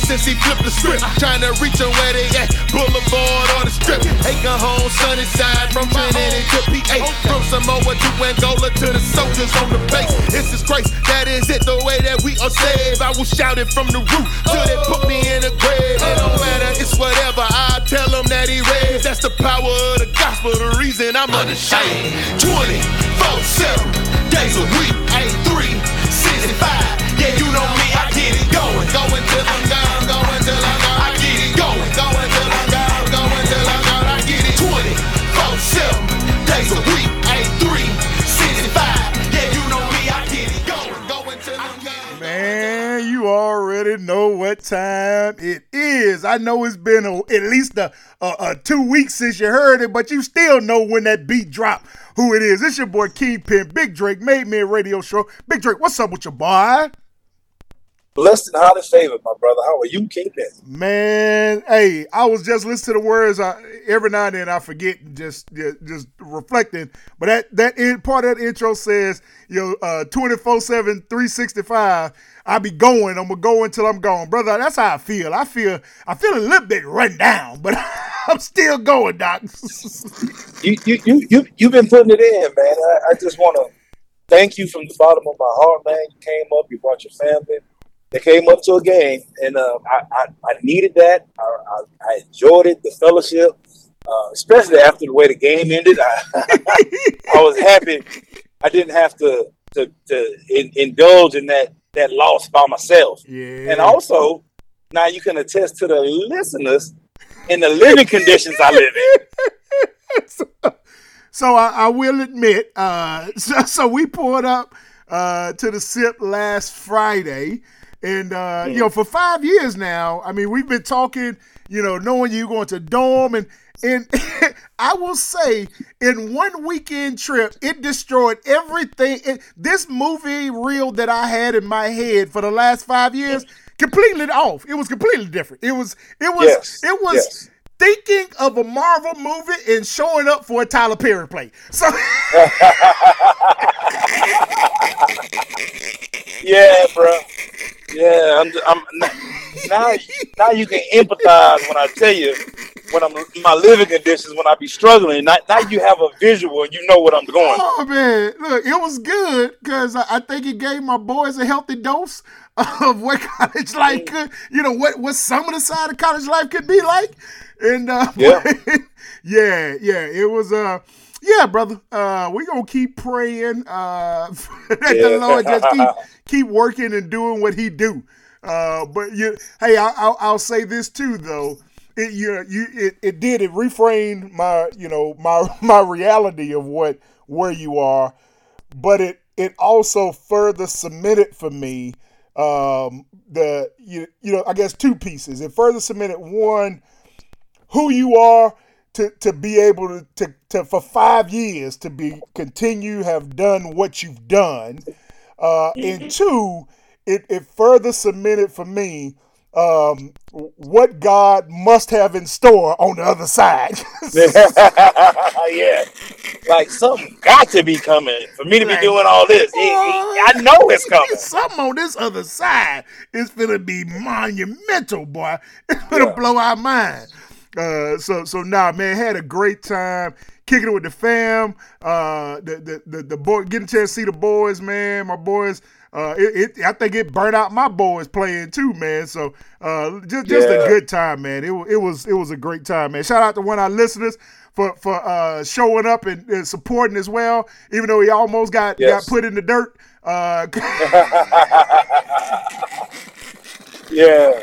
since he flipped the script. Trying to reach them where they at. Boulevard or the strip. Acre home, sunny side from Trinity to PA. From Samoa to Angola to the soldiers on the base. It's His grace, that is it, the way that we are saved. I will shout it from the roof till they put me in a grave. It don't matter, it's whatever. I tell them that he raised. That's the power of the gospel, the reason I'm unashamed. 24 7 days a week, 365. Yeah, you know me, I get it going. Going till I'm know what time it is. I know it's been a, at least a, a, a two weeks since you heard it, but you still know when that beat drop who it is. It's your boy Kingpin, Big Drake, Made Men Radio Show. Big Drake, what's up with your boy? Blessed and highly favored, my brother. How are you, Kingpin? Man, hey, I was just listening to the words. I, every now and then I forget, just just, just reflecting. But that that in, part of that intro says, you know, uh, 24-7, 365. I be going. I'm gonna go until I'm gone, brother. That's how I feel. I feel I feel a little bit run down, but I'm still going, doc. You you you you you've been putting it in, man. I, I just want to thank you from the bottom of my heart, man. You came up, you brought your family. They came up to a game, and uh, I, I I needed that. I, I, I enjoyed it, the fellowship, uh, especially after the way the game ended. I, I was happy I didn't have to to, to in, indulge in that that loss by myself. yeah. And also, now you can attest to the listeners in the living conditions I live in. So I, I will admit, uh, so, so we pulled up uh, to the SIP last Friday, and uh, you know, for five years now, I mean, we've been talking, you know, knowing you going to dorm, and and I will say, in one weekend trip, it destroyed everything. It, this movie reel that I had in my head for the last five years, completely off. It was completely different. It was, it was, Yes, it was yes. thinking of a Marvel movie and showing up for a Tyler Perry play. So Yeah, bro. Yeah, I'm. I'm now. Now you can empathize when I tell you when I'm in my living conditions when I be struggling. Now, now you have a visual and you know what I'm going. Oh man, look, it was good because I, I think it gave my boys a healthy dose of what college life could, you know, what what some of the side of college life could be like. And uh, Yeah. yeah, yeah, it was uh yeah, brother. Uh we gonna keep praying uh that the Lord just keep keep working and doing what he do. Uh but you hey, I I'll, I'll say this too though. It you you it, it did it reframed my you know my my reality of what where you are, but it it also further cemented for me um the you, you know I guess two pieces. It further cemented one who you are to to be able to, to to for five years to be continue have done what you've done. Uh and two it it further cemented for me um what god must have in store on the other side yeah, like something got to be coming for me to be Like, doing all this. It- it- I know it's coming. something on this other side is gonna be monumental boy it's gonna Yeah. blow our mind uh so so nah man had a great time kicking it with the fam uh the the the, the boy getting a chance to see the boys man my boys uh, it, it, I think it burnt out my boys playing too, man. So, uh, just, just a good time, man. It, it was, it was a great time, man. Shout out to one of our listeners for, for, uh, showing up and, and supporting as well, even though he almost got, Yes. got put in the dirt. Uh, Yeah,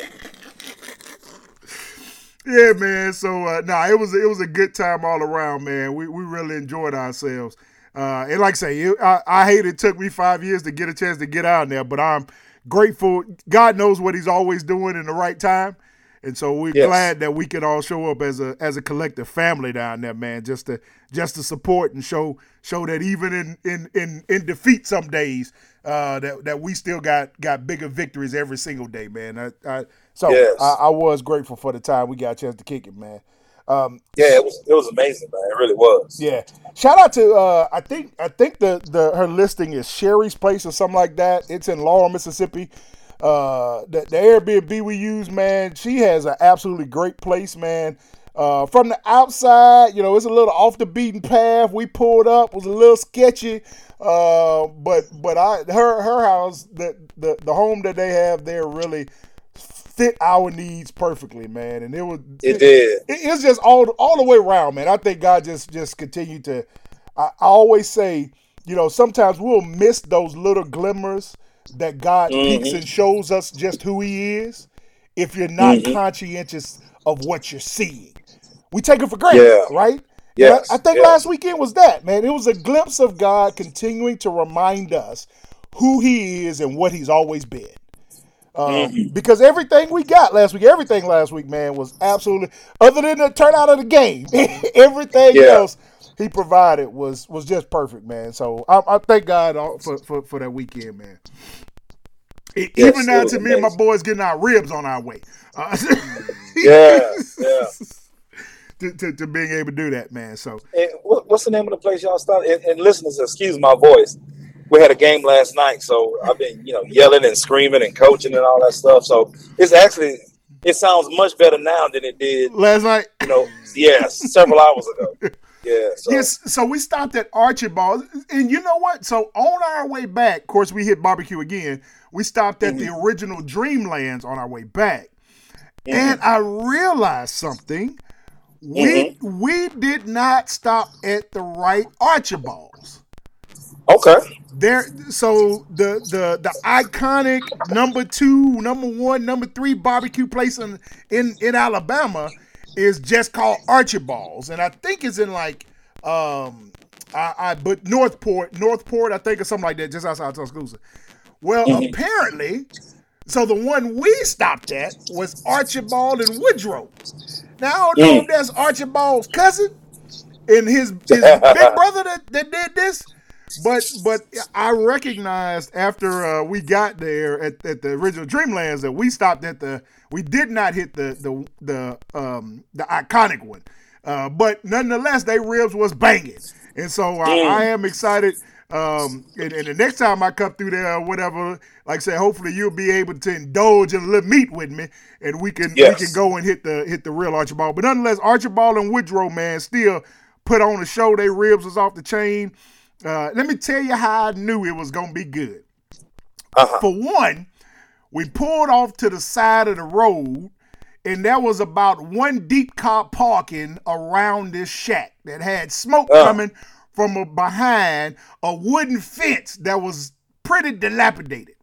Yeah, man. So uh, nah, it was it was a good time all around, man. We we really enjoyed ourselves. Uh, and like I say, it, I, I hate it took me five years to get a chance to get out there, but I'm grateful. God knows what He's always doing in the right time. And so we're Yes. glad that we can all show up as a as a collective family down there, man, just to just to support and show show that even in in in, in defeat some days, uh, that that we still got got bigger victories every single day, man. I, I, so Yes. I, I was grateful for the time we got a chance to kick it, man. Um, Yeah, it was it was amazing, man. It really was. yeah. Shout out to uh I think I think the the her listing is Sherry's place or something like that. It's in Laurel, Mississippi. Uh the, the Airbnb we use, man, she has an absolutely great place, man. Uh from the outside, you know, it's a little off the beaten path. We pulled up, was a little sketchy. Uh but but I her her house, the the, the home that they have there really fit our needs perfectly, man. And it was It did. it- it's just all all the way around, man. I think God just just continued to. I, I always say, you know, sometimes we'll miss those little glimmers that God Mm-hmm. peeks and shows us just who He is. If you're not Mm-hmm. conscientious of what you're seeing, we take it for granted, Yeah. right? Yes, And I, I think yes. last weekend was that, man. It was a glimpse of God continuing to remind us who He is and what He's always been. Um, Mm-hmm. Because everything we got last week, everything last week, man, was absolutely other than the turnout of the game. everything Yeah. else he provided was was just perfect, man. So I, I thank God for, for for that weekend, man. Yes, Even now to me and my boys getting our ribs on our way. Uh, Yeah, yeah. to, to, to being able to do that, man. So And what's the name of the place y'all started? And, and listeners, excuse my voice. We had a game last night, so I've been, you know, yelling and screaming and coaching and all that stuff. So it's actually, it sounds much better now than it did, last night, you know, yes, several hours ago. Yeah. So, Yes, so we stopped at Archibald, and you know what? So on our way back, of course, we hit barbecue again. We stopped at the mm-hmm. original Dreamlands on our way back, and mm-hmm. I realized something. We mm-hmm. we did not stop at the right Archibalds. Okay. There, so the the the iconic number two, number one, number three barbecue place in in, in Alabama is just called Archibald's, and I think it's in like um I, I but Northport, Northport, I think or something like that, just outside Tuscaloosa. Well, apparently, so the one we stopped at was Archibald and Woodrow. Now I don't know if that's Archibald's cousin and his his big brother that, that did this. But but I recognized after uh, we got there at, at the original Dreamlands that we stopped at the we did not hit the the the um the iconic one, uh, but nonetheless they ribs was banging, and so I, I am excited. Um, and, and the next time I come through there or whatever, like I said, hopefully you'll be able to indulge in a little meat with me, and we can Yes. we can go and hit the hit the real Archibald. But nonetheless, Archibald and Woodrow man still put on a show. They ribs was off the chain. Uh, let me tell you how I knew it was gonna be good. Uh-huh. For one, we pulled off to the side of the road, and there was about one deep car parking around this shack that had smoke Uh. coming from a, behind a wooden fence that was pretty dilapidated.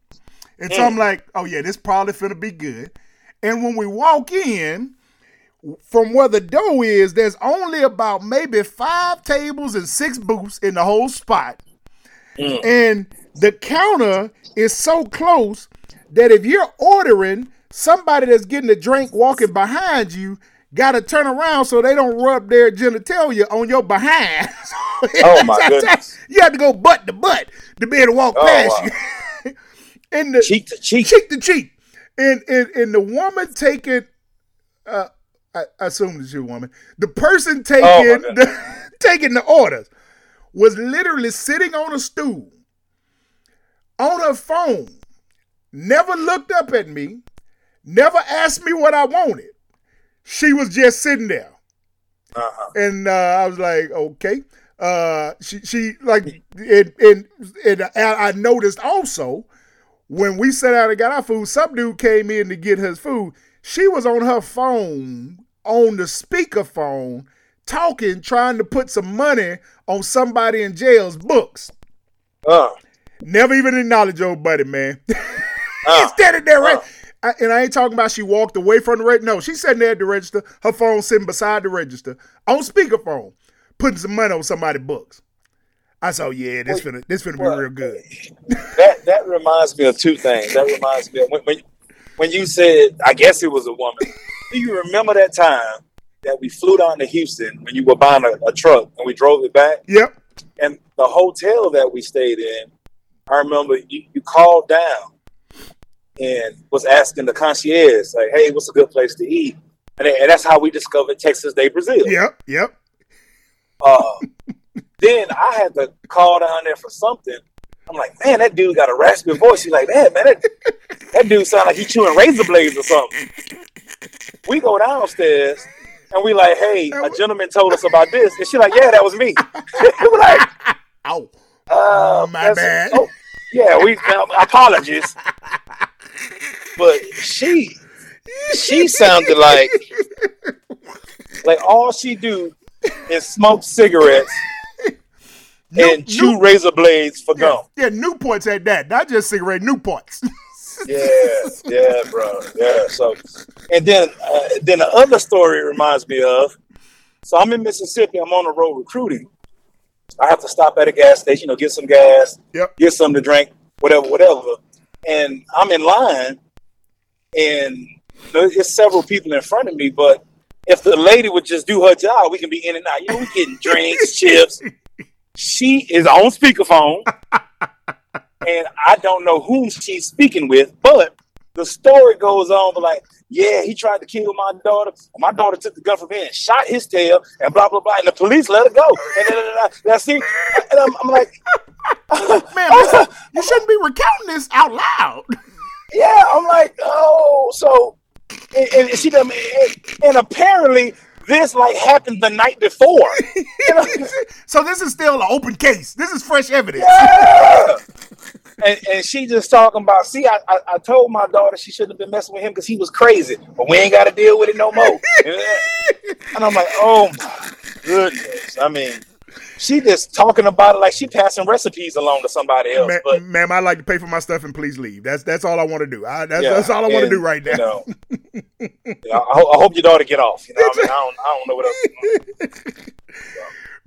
And so I'm like, oh yeah, this probably finna be good. And when we walk in, from where the dough is, there's only about maybe five tables and six booths in the whole spot. And the counter is so close that if you're ordering, somebody that's getting a drink walking behind you got to turn around so they don't rub their genitalia on your behind. Oh, my goodness. You have to go butt to butt to be able to walk Oh, past wow. you. and the, Cheek to cheek. cheek to cheek. And and, and the woman taking uh I, I assume it's your woman. The person taking Oh, the taking the orders was literally sitting on a stool on her phone, never looked up at me, never asked me what I wanted. She was just sitting there. Uh-huh. And uh, I was like, okay. Uh, she she like and and, and I I noticed also when we sat out and got our food, some dude came in to get his food. She was on her phone on the speakerphone talking, trying to put some money on somebody in jail's books. Uh, Never even acknowledge old buddy, man. He's uh, standing there, right? I, and I ain't talking about she walked away from the register. No, she's sitting there at the register, her phone sitting beside the register on speakerphone, putting some money on somebody's books. I saw, yeah, this finna this finna be real good. that that reminds me of two things. That reminds me of when, when when you said, I guess it was a woman. Do you remember that time that we flew down to Houston when you were buying a, a truck and we drove it back? Yep. And the hotel that we stayed in, I remember you, you called down and was asking the concierge, like, "Hey, what's a good place to eat?" And, and that's how we discovered Texas de Brazil. Yep. Yep. Uh, then I had to call down there for something. I'm like, man, that dude got a raspy voice. He's like, man, man, that, that dude sound like he chewing razor blades or something. We go downstairs and we like, hey, a gentleman told us about this, and she like, yeah, that was me. We're like, Ow. uh, My bad. Oh, yeah, we uh, apologies, but she, she sounded like, like all she do is smoke cigarettes and New- chew new- razor blades for Yeah, gum. yeah, Newports at that. Not just cigarette Newports. Yeah, yeah, bro. Yeah. So, and then, uh, then the other story reminds me of. So I'm in Mississippi. I'm on the road recruiting. I have to stop at a gas station, you know, get some gas, Yep. get something to drink, whatever, whatever. And I'm in line, and there's several people in front of me. But if the lady would just do her job, we can be in and out. You know, we getting drinks, chips. She is on speakerphone, and I don't know whom she's speaking with, but the story goes on, but like, yeah, he tried to kill my daughter. My daughter took the gun from him and shot his tail, and blah blah blah. And the police let her go. And then I see, and I'm, I'm like, Man, listen, you shouldn't be recounting this out loud. yeah, I'm like, oh, so, and, and she done, and, and apparently this like happened the night before. So this is still an open case. This is fresh evidence. Yeah. And, and she just talking about, see, I, I, I told my daughter she shouldn't have been messing with him because he was crazy, but we ain't got to deal with it no more. and I'm like, oh my goodness. I mean, she just talking about it like she passing recipes along to somebody else. Ma- but ma'am, I'd like to pay for my stuff and please leave. That's that's all I want to do. I, that's, yeah, that's all I want to do right now. You know, yeah, I, ho- I hope your daughter get off. You know, what I mean, I don't, I don't know what else.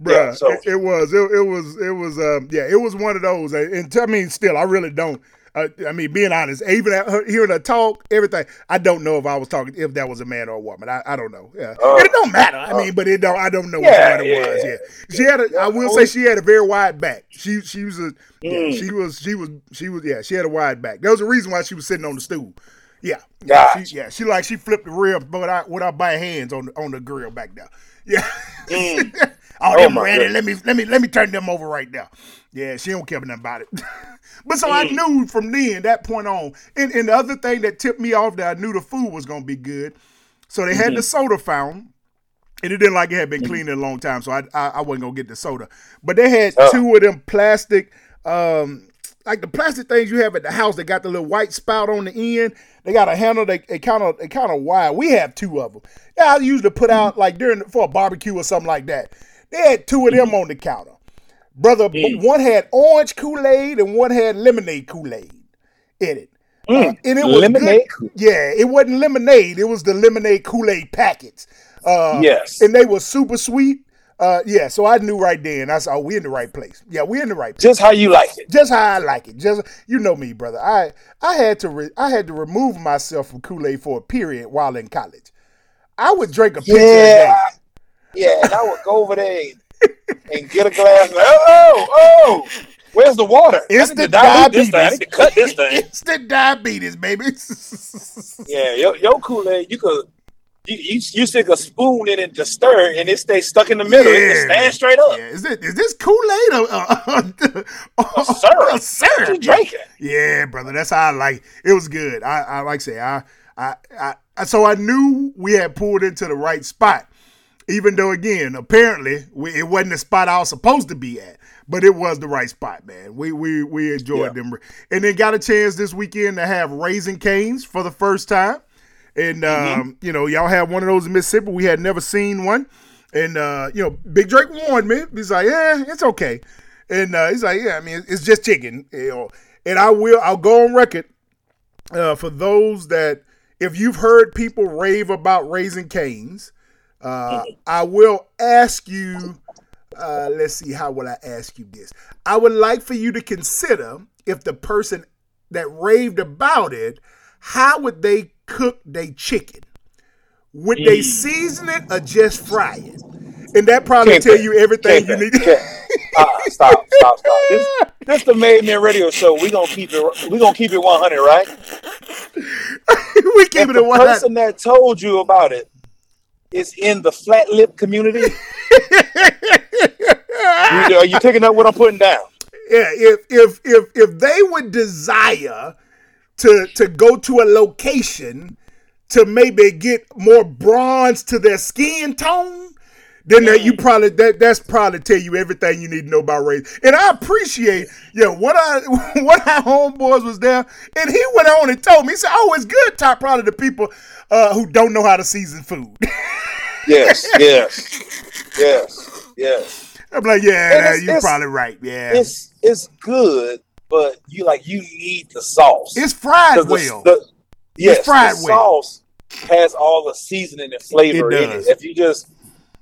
Bruh, Yeah, so- it, it was, it, it was, it was, um, yeah, it was one of those. And, I mean, still, I really don't. Uh, I mean, being honest, even at her, hearing her talk, everything, I don't know if I was talking if that was a man or a woman. I, I don't know. Yeah, Uh, it don't matter. I mean, but it don't. I don't know Yeah, what yeah, it was. yeah. Yeah, she had. A, I will say she had a very wide back. She she was a. Yeah, Mm. she was she was she was yeah. She had a wide back. There was a reason why she was sitting on the stool. Yeah, Gotcha. she, yeah. She like she flipped the rib without without by hands on the, on the grill back there. Yeah. oh, Oh, oh, them my ready. Let me let me let me turn them over right now. Yeah, she don't care nothing about it. but so I mm. knew from then that point on. And, and the other thing that tipped me off that I knew the food was gonna be good. So they had the mm-hmm. soda fountain. And it didn't like it had been mm-hmm. cleaned in a long time, so I I, I wasn't gonna get the soda. But they had Oh. two of them plastic, um, like the plastic things you have at the house. They got the little white spout on the end. They got a handle. They kind of they kind of wide. We have two of them. Yeah, I usually put out mm-hmm. like during for a barbecue or something like that. They had two of them on the counter, brother. b- One had orange Kool Aid and one had lemonade Kool Aid in it. Uh, and it was Lemonade good. Yeah, it wasn't lemonade. It was the lemonade Kool Aid packets. Uh, Yes. and they were super sweet. Uh, yeah, so I knew right then. I saw we in the right place. Yeah, we in the right place. Just how you like it. Just how I like it. Just you know me, brother. I I had to re- I had to remove myself from Kool Aid for a period while in college. I would drink a pitcher a day. Yeah. Yeah, and I would go over there and, and get a glass. Like, oh, oh, oh, where's the water? I It's need the to diabetes. thing. I need to cut this thing. It's the diabetes, baby. Yeah, your, your Kool Aid, you could you, you you stick a spoon in it to stir, and it stays stuck in the middle. It Yeah. just stands straight up. Yeah, is it is this Kool Aid or, or, or, syrup. or syrup? You drinking? Yeah, brother, that's how I like. It, it was good. I, I like I say I, I I I so I knew we had pulled into the right spot, even though again apparently we, it wasn't the spot I was supposed to be at, but it was the right spot, man. We we we enjoyed them, and then got a chance this weekend to have Raising Canes for the first time. And um, you know, y'all had one of those in Mississippi. We had never seen one. And uh, you know, Big Drake warned me. He's like, "Yeah, it's okay." And uh, he's like, "Yeah, I mean, it's just chicken." You know, and I will. I'll go on record uh, for those that if you've heard people rave about raising canes, uh, I will ask you uh, let's see, how will I ask you this? I would like for you to consider if the person that raved about it, how would they cook their chicken? Would they season it or just fry it? And that probably Can't tell you everything Can't you need. Uh, stop, stop, stop. This, this the Made Men Radio Show. We gonna keep it. We gonna keep it one hundred, right? we keep If it the person that told you about it is in the flat lip community, you, are you picking up what I'm putting down? Yeah, if if if if they would desire to to go to a location to maybe get more bronze to their skin tone, then that you probably that that's probably tell you everything you need to know about race. And I appreciate, yeah, what I what our homeboys was there, and he went on and told me, he said, "Oh, it's good." Top probably the people uh, who don't know how to season food. Yes, yes, yes, yes. I'm like, yeah, it's- you're it's- probably right. Yeah, It's it's good, but you like you need the sauce. it's fried the- well. the- yes, fried the well. sauce has all the seasoning and flavor It in it. If you just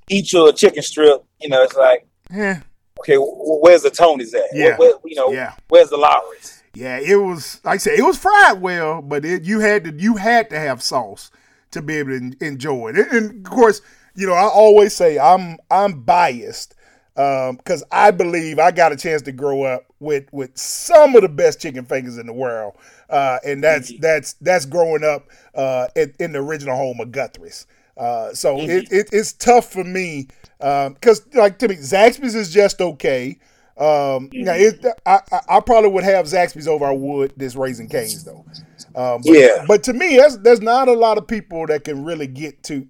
eat your chicken strip, you know, it's like, yeah. okay, where's the Tony's at? Yeah. Where, where- you know, Yeah. where's the Lawry's? Yeah, it was like I said, it was fried well, but it, you had to you had to have sauce to be able to enjoy it. And, of course, you know, I always say I'm I'm biased because I believe I got a chance to grow up with with some of the best chicken fingers in the world, uh, and that's that's that's growing up uh, in, in the original home of Guthrie's. Uh, so it, it, it's tough for me because, like to me, Zaxby's is just okay. Um, now it, I, I I probably would have Zaxby's over I would this Raising Canes though. Um, but, Yeah. but to me, that's, there's not a lot of people that can really get to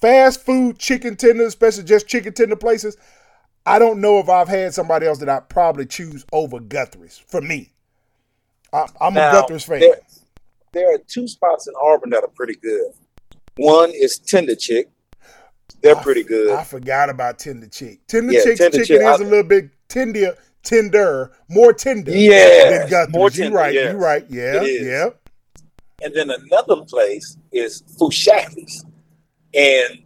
fast food chicken tenders, especially just chicken tender places. I don't know if I've had somebody else that I probably choose over Guthrie's for me. I, I'm a Guthrie's fan. There, there are two spots in Auburn that are pretty good. One is Tender Chick. They're pretty good. I forgot about Tender Chick. Tender Yeah, Chick's Tender chicken Chick, is I- a little bit tender, tender, more tender Yeah, more you tender, right. yes. You right. Yeah. Yeah. And then another place is Foosackly's. And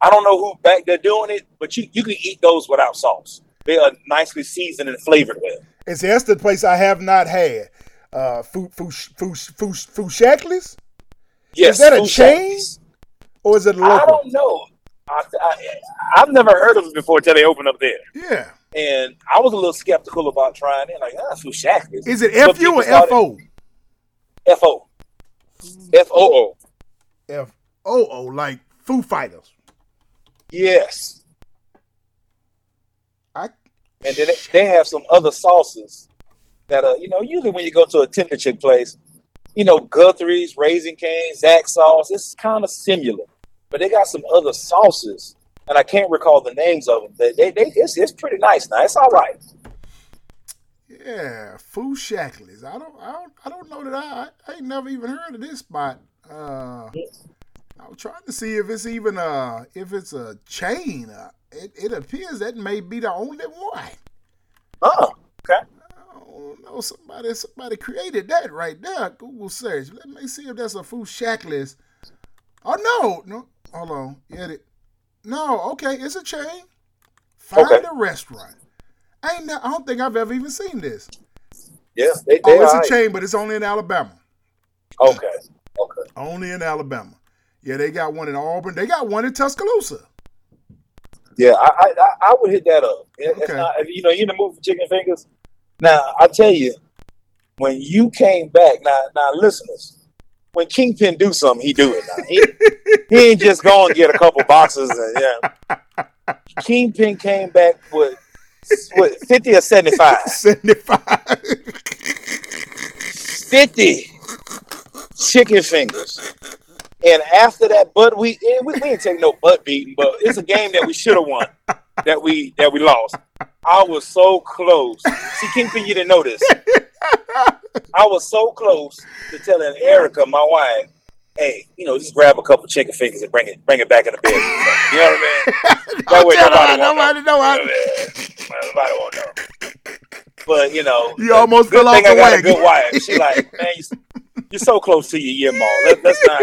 I don't know who back there doing it, but you, you can eat those without sauce. They are nicely seasoned and flavored well. And see, that's the place I have not had. Uh, Foo Yes, that a Foosackly's. or is it a I local? don't know. I, I, I've never heard of it before until they opened up there. Yeah. And I was a little skeptical about trying it. Like, ah, Foosackly's. Is it F U or F O? F O. F O O. F O O, like Foo Fighters. Yes. I And then they, they have some other sauces that are, you know, usually when you go to a tender chick place, you know, Guthrie's, Raising Cane, Zax sauce, it's kind of similar. But they got some other sauces, and I can't recall the names of them. They, they, they it's, it's pretty nice now. It's all right. yeah, Foosackly's. I don't, I don't, I don't know that I, I ain't never even heard of this spot. Uh, I was trying to see if it's even uh if it's a chain. Uh, it, it appears that may be the only one. Oh, okay. Don't know. Somebody somebody created that right there. Google search. Let me see if that's a food shack list. Oh no, no. Hold on. Yeah, it, no. Okay, it's a chain. Find Okay. a restaurant. I ain't. ne- I don't think I've ever even seen this. Yeah, they, they Oh, it's all a chain, but it's only in Alabama. Okay, okay. Only in Alabama. Yeah, they got one in Auburn. They got one in Tuscaloosa. Yeah, I, I I- would hit that up. It- It's Okay. not, you know, you in the for chicken fingers. Now I tell you, when you came back, now now listeners, when Kingpin do something, he do it. Now. He, he ain't just going to get a couple boxes and yeah. Kingpin came back with what fifty or seventy five. 75. 50 chicken fingers. And after that butt we we, we didn't take no butt beating, but it's a game that we should have won that we that we lost. I was so close. See, Kingpin, you didn't this. I was so close to telling Erica, my wife, hey, you know, just grab a couple chicken fingers and bring it bring it back in the bed. You know what I mean? That way nobody, nobody know know. Nobody won't know. But you know, You almost fell off the wagon. a good wife. She like, man, you, you're so close to your year mall. Let, let's not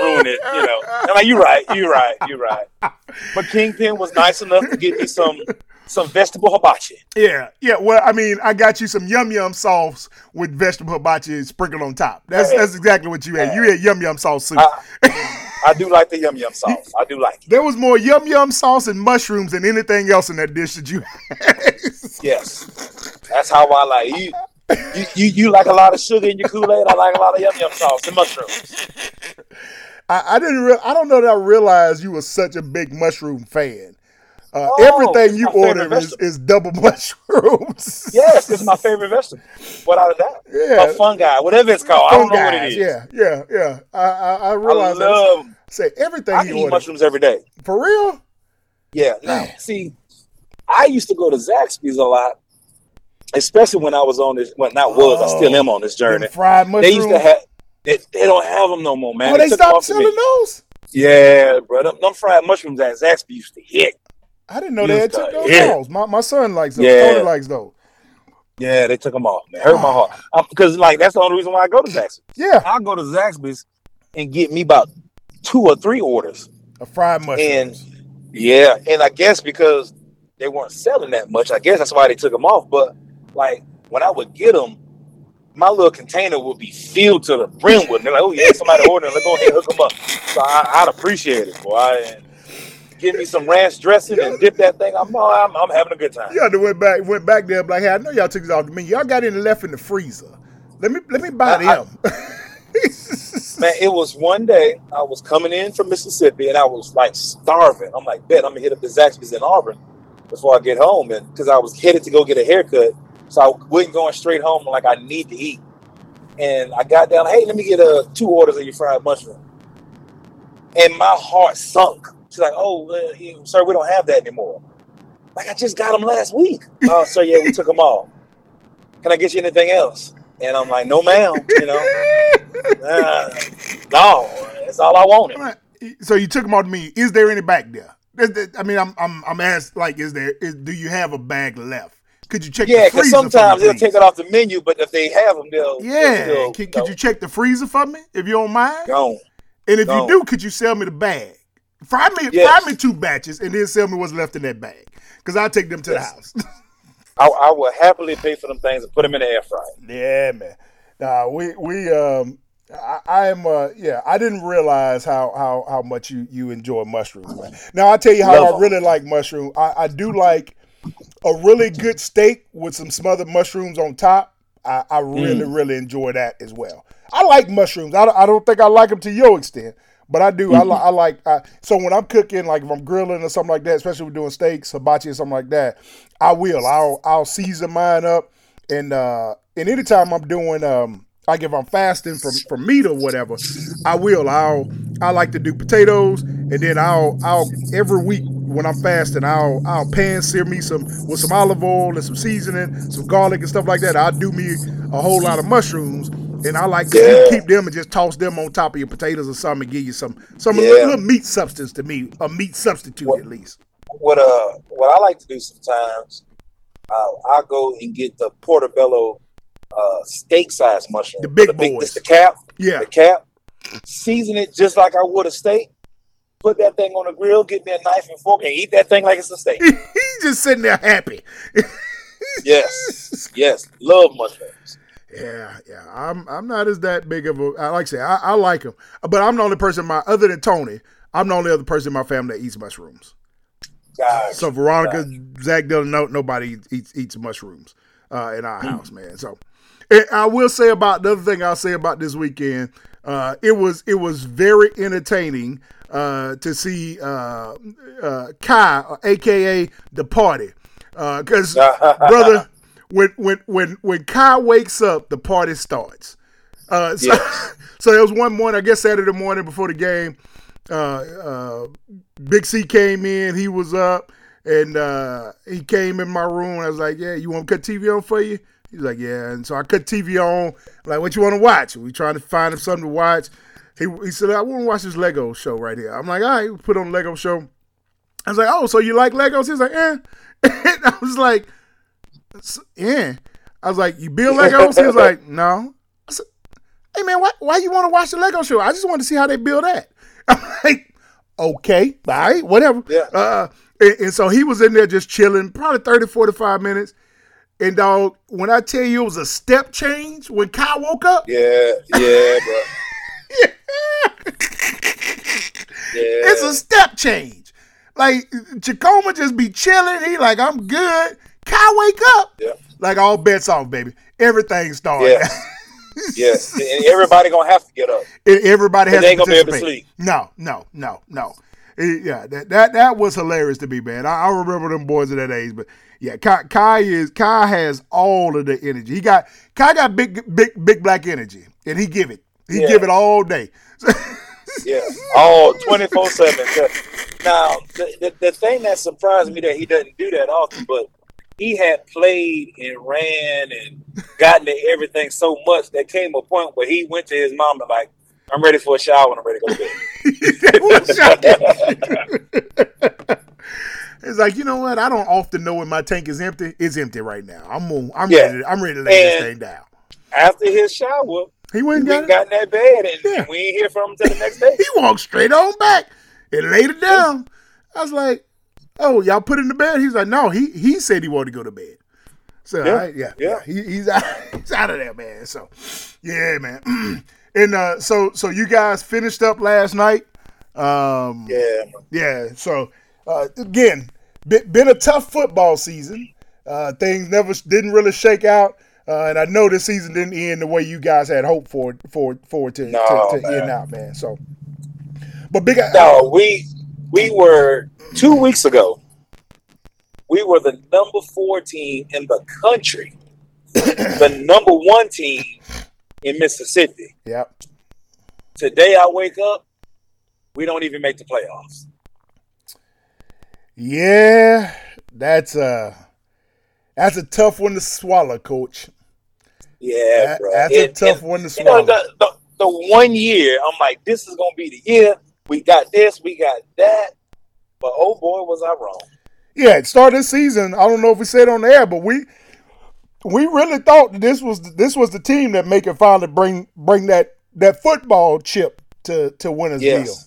ruin it. You know, I'm like, you're right, you're right, you're right. but Kingpin was nice enough to get me some some vegetable hibachi. Yeah, yeah. Well, I mean, I got you some yum yum sauce with vegetable hibachi sprinkled on top. That's that's exactly what you had. You had yum yum sauce soup. I, I do like the yum yum sauce. I do like it. there was more yum yum sauce and mushrooms than anything else in that dish that you had. Yes, that's how I like you. You, you you like a lot of sugar in your Kool Aid. I like a lot of yum yum sauce and mushrooms. I, I didn't. Re- I don't know that I realized you were such a big mushroom fan. Uh, Oh, everything you ordered is, is double mushrooms. Yes, it's my favorite vegetable, without a doubt. Yeah. A fungi, whatever it's called. I don't know what it is. Yeah, yeah, yeah. I I, I I realized. that. love. Say everything I you eat mushrooms every day. for real. Yeah. Now, see, I used to go to Zaxby's a lot, especially when I was on this. Well, not was. I still am oh. on this journey. Fried mushrooms. They used to have. They, they don't have them no more, man. oh, they stopped of selling those. Yeah, bro. Them, them fried mushrooms at Zaxby's used to hit. I didn't know they had to took those hit. off. My my son likes those. Yeah. Tony likes those. Yeah, they took them off, man. Hurt my heart. Ah. Because like that's the only reason why I go to Zaxby's. Yeah, I go to Zaxby's and get me about two or three orders. a fried mushroom. And yeah, and I guess because they weren't selling that much, I guess that's why they took them off. But like when I would get them, my little container would be filled to the brim with. them. They're like, oh yeah, somebody ordering. Let's go ahead and hook them up. So I, I'd appreciate it, boy. Give me some ranch dressing and dip that thing. I'm, oh, I'm, I'm having a good time. Yeah, they went back went back there like, hey, I know y'all took these off the menu. Y'all got any left in the freezer. Let me let me buy I- them. Man, it was one day I was coming in from Mississippi and I was like starving. I'm like, bet I'm gonna hit up the Zaxby's in Auburn before I get home, and because I was headed to go get a haircut, so I wasn't going straight home. Like I need to eat, and I got down. Hey, let me get uh, two orders of your fried mushroom, and my heart sunk. She's like, "Oh, uh, sir, we don't have that anymore." Like I just got them last week. Oh, so yeah, we took them all. Can I get you anything else? And I'm like, no, ma'am. You know, uh, no, that's all I wanted. so you took them off the menu. Is there any back there- I mean, I'm I'm I'm asked like, is there is do you have a bag left? Could you check Yeah, the because freezer? for me, sometimes they'll take it off the menu, but if they have them, they'll Yeah, they'll could, could you check the freezer for me if you don't mind? gone. And if No. you do, could you sell me the bag? Fry me, Yes. fry me two batches, and then sell me what's left in that bag. Because I'll take them to Yes. the house. I, I will happily pay for them things and put them in the air fryer. yeah, man. Nah, we we um, I, I am uh, yeah. I didn't realize how how how much you you enjoy mushrooms, man. Now I tell you how Love I really like mushroom. I, I do like a really good steak with some smothered mushrooms on top. I, I really Mm. really enjoy that as well. I like mushrooms. I, don't- I don't think I like them to your extent, but I do. I, Mm-hmm. li- I like. I, so when I'm cooking, like if I'm grilling or something like that, especially we're doing steaks, hibachi or something like that, I will. I'll I'll season mine up, and uh, and anytime I'm doing um. Like if I'm fasting from, from meat or whatever, I will. I'll I like to do potatoes, and then I'll I'll every week when I'm fasting, I'll I'll pan sear me some with some olive oil and some seasoning, some garlic and stuff like that. I'll do me a whole lot of mushrooms, and I like to Yeah. keep them and just toss them on top of your potatoes or something and give you some some Yeah. little, little meat substance to me, a meat substitute What- at least. What uh, what I like to do sometimes, uh, I'll go and get the portobello uh, steak size mushroom, The big the boys. It's the cap, Yeah, the cap. Season it just like I would a steak. Put that thing on the grill. Get me a knife and fork and eat that thing like it's a steak. he's just sitting there happy. yes, yes, love mushrooms. Yeah, yeah. I'm I'm not as that big of a like I say I, I like them, but I'm the only person. My other than Tony, I'm the only other person in my family that eats mushrooms. Gosh, So Veronica, Zach Dillon, no nobody eats eats mushrooms uh, in our house, man. So I will say about the other thing I'll say about this weekend. Uh, it was it was very entertaining uh, to see uh, uh, Kai, aka the party, Uh because brother, when when when when Kai wakes up, the party starts. Uh, so, Yes. so there was one morning, I guess Saturday morning before the game. Uh, uh, Big C came in. He was up, and uh, he came in my room. I was like, "Yeah, you want to cut TV on for you?" He's like, "Yeah." And so I cut TV on. I'm like, what you want to watch? We trying to find him something to watch. He, he said, "I want to watch this Lego show right here." I'm like, "All right." We put on the Lego show. I was like, "Oh, so you like Legos?" He's like, "Eh." And I was like, "S- "Yeah." I was like, "You build Legos?" He was like, "No." I said, "Hey man, why why you want to watch the Lego show? I just want to see how they build that." I'm like, okay, all right, whatever. Yeah. Uh, and, and so he was in there just chilling, probably 30, 45 minutes. And dog, when I tell you it was a step change when Kai woke up, Yeah, yeah, bro. Yeah. it's a step change. Like Chacoma just be chilling. He like, I'm good. Kai wake up. Yeah. Like all bets off, baby. Everything started. Yeah. yeah. And everybody gonna have to get up. E- Everybody has they to ain't gonna be able to sleep. No, no, no, no. Yeah, that, that that was hilarious to me, man. I, I remember them boys at that age, but yeah, Kai, Kai is Kai has all of the energy. He got Kai got big big big black energy, and he give it. He Yeah. give it all day. Yeah, all 24 7. Now, the, the, the thing that surprised me that he doesn't do that often, but he had played and ran and gotten to everything so much that came a point where he went to his mom and like, I'm ready for a shower when I'm ready to go to bed. it's like you know what? I don't often know when my tank is empty. It's empty right now. I'm on, I'm Yeah. ready. To, I'm ready to lay this thing down. After his shower, He went and got got in that bed and Yeah. we ain't hear from him until the next day. He walked straight on back and laid it down. I was like, "Oh, y'all put him to bed?" He's like, "No, he he said he wanted to go to bed." So Yeah, I- yeah, yeah, yeah. He, he's out, he's out of there, man. So yeah, man. and uh, so so you guys finished up last night. Um, Yeah, yeah. So uh, again, been, been a tough football season. Uh, things never didn't really shake out, uh, and I know this season didn't end the way you guys had hoped for for for it to, No, to, to end out, man. So, but big. No, we we were two weeks ago. We were the number four team in the country, the number one team in Mississippi. Yep. Today, I wake up, we don't even make the playoffs. Yeah, that's a that's a tough one to swallow, Coach. Yeah, That- bro. that's a tough and, one to You know, swallow. the, the the one year, I'm like, this is gonna be the year. We got this, we got that. But oh boy, was I wrong. Yeah, it started this season. I don't know if we said on the air, but we we really thought this was this was the team that make it finally bring bring that that football chip to to Winnersville. Yes.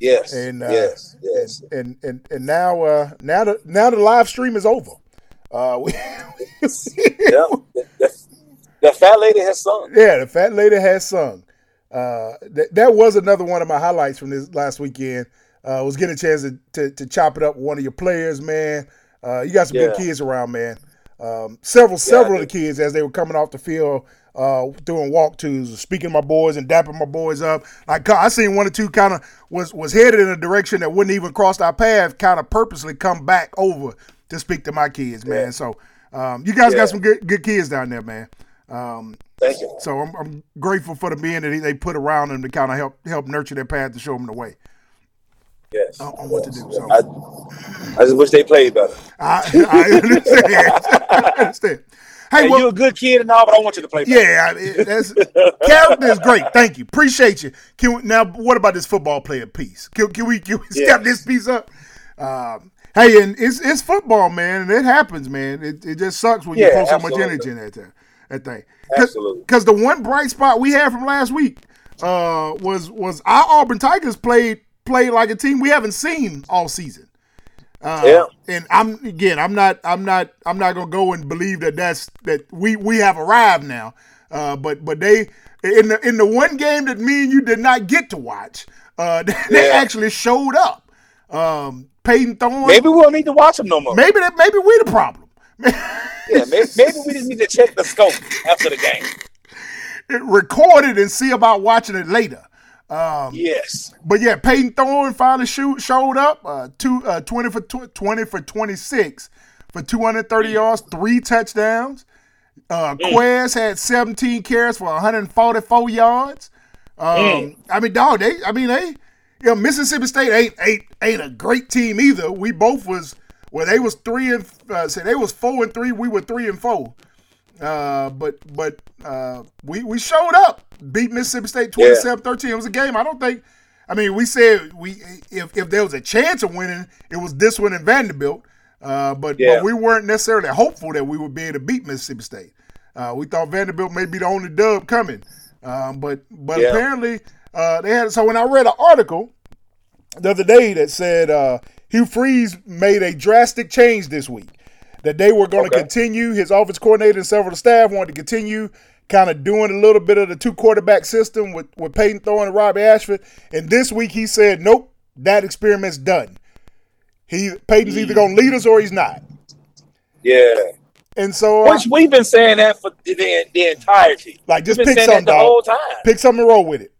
Yes. And, uh, yes. Yes. And and and now uh now the now the live stream is over. Uh we, yeah. The, fat lady has sung. Yeah, the fat lady has sung. Uh, that that was another one of my highlights from this last weekend. Uh, was getting a chance to, to, to chop it up with one of your players, man. Uh, you got some good kids around, man. Um, several several I of the kids as they were coming off the field, uh, doing walkthroughs, speaking to my boys and dapping my boys up. Like I seen one or two kind of was was headed in a direction that wouldn't even cross our path, kind of purposely come back over to speak to my kids, man. Yeah. So um, you guys Yeah. got some good good kids down there, man. Um, Thank you. so I'm, I'm grateful for the men that they put around them to kind of help help nurture their path to show them the way Yes. on, on what to do. So I, I just wish they played better. I, I understand. I understand. Hey, Hey, well, you're a good kid and all, but I want you to play better. yeah, I- that's character is great. Thank you, appreciate you. Can we, now, what about this football player piece? Can, can we can we Yeah. step this piece up? Um, hey, and it's it's football, man, and it happens, man. It, it just sucks when you put so much energy in that thing. That thing. Absolutely. Because the one bright spot we had from last week uh, was was our Auburn Tigers played played like a team we haven't seen all season. Uh, Yeah. And I'm again, I'm not, I'm not, I'm not gonna go and believe that that's that we we have arrived now. Uh, but but they in the in the one game that me and you did not get to watch, uh, they Yeah. actually showed up. Um, Payton Thorne. Maybe we don't need to watch them no more. maybe that maybe we the problem. Yeah, maybe, maybe we just need to check the scope after the game. Record it and see about watching it later. Um, Yes. But yeah, Payton Thorne finally shoot, showed up. Uh, two, uh, 20 for tw- 20 for 26 for 230 yards, three touchdowns. Uh, Quez had 17 carries for 144 yards. Um, I mean, dog, they, I mean, they, you know, Mississippi State ain't ain't ain't a great team either. We both was well, they was three and uh, say they was four and three. We were three and four. Uh, but but uh, we we showed up, beat Mississippi State 27-13. It was a game. I don't think. I mean, we said we if if there was a chance of winning, it was this one in Vanderbilt. Uh, but Yeah. but we weren't necessarily hopeful that we would be able to beat Mississippi State. Uh, we thought Vanderbilt may be the only dub coming. Um, but but Yeah. apparently uh, they had. So when I read an article the other day that said uh, Hugh Freeze made a drastic change this week. That they were going to Okay. continue. His offense coordinator and several of the staff wanted to continue kind of doing a little bit of the two quarterback system with, with Payton throwing to Robby Ashford. And this week he said, nope, that experiment's done. He Payton's either going to lead us or he's not. Yeah. And so, uh, Which we've been saying that for the, the entirety. like, just We've pick something, that the dog. whole time. Pick something and roll with it.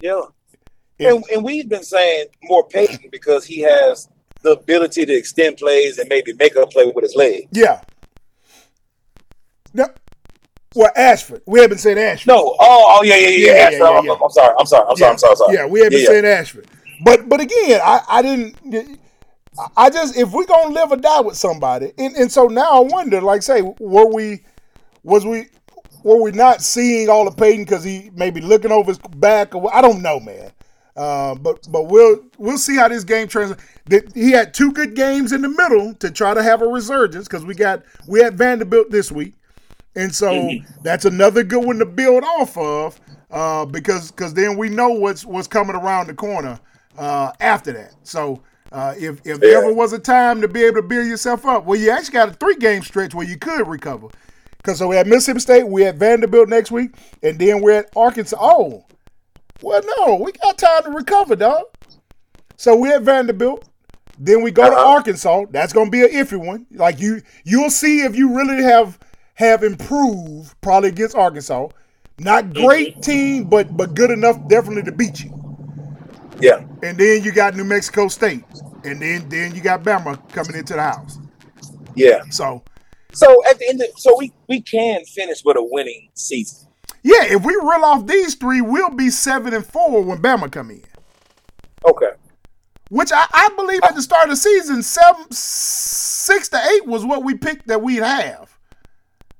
Yeah. Yeah. And, and we've been saying more Payton because he has the ability to extend plays and maybe make a play with his leg. Yeah. No. Well, Ashford. We have been saying Ashford. No, oh, oh yeah, yeah, yeah. Yeah, yeah, yeah, I'm, yeah. I'm sorry, I'm sorry, I'm sorry, I'm sorry, I'm sorry. Yeah, we have been Yeah, saying Ashford. But but again, I, I didn't I just if we're gonna live or die with somebody, and, and so now I wonder, like say, were we was we were we not seeing all of Payton because he maybe looking over his back or I don't know, man. Uh, but but we'll we'll see how this game turns. He had two good games in the middle to try to have a resurgence because we got we had Vanderbilt this week, and so that's another good one to build off of uh, because because then we know what's what's coming around the corner uh, after that. So uh, if if Yeah. ever was a time to be able to build yourself up, well, you actually got a three game stretch where you could recover. Because so we had Mississippi State, we had Vanderbilt next week, and then we're at Arkansas. Oh, well, no, we got time to recover, dog. So we're at Vanderbilt. Then we go to Uh-huh. Arkansas. That's gonna be an iffy one. Like you, you'll see if you really have have improved probably against Arkansas. Not great mm-hmm. team, but but good enough definitely to beat you. yeah, And then you got New Mexico State, and then then you got Bama coming into the house. yeah. So So at the end, of, so we we can finish with a winning season. yeah, if we reel off these three, we'll be seven and four when Bama come in. Okay. Which I, I believe at the start of the season, seven, six to eight was what we picked that we'd have.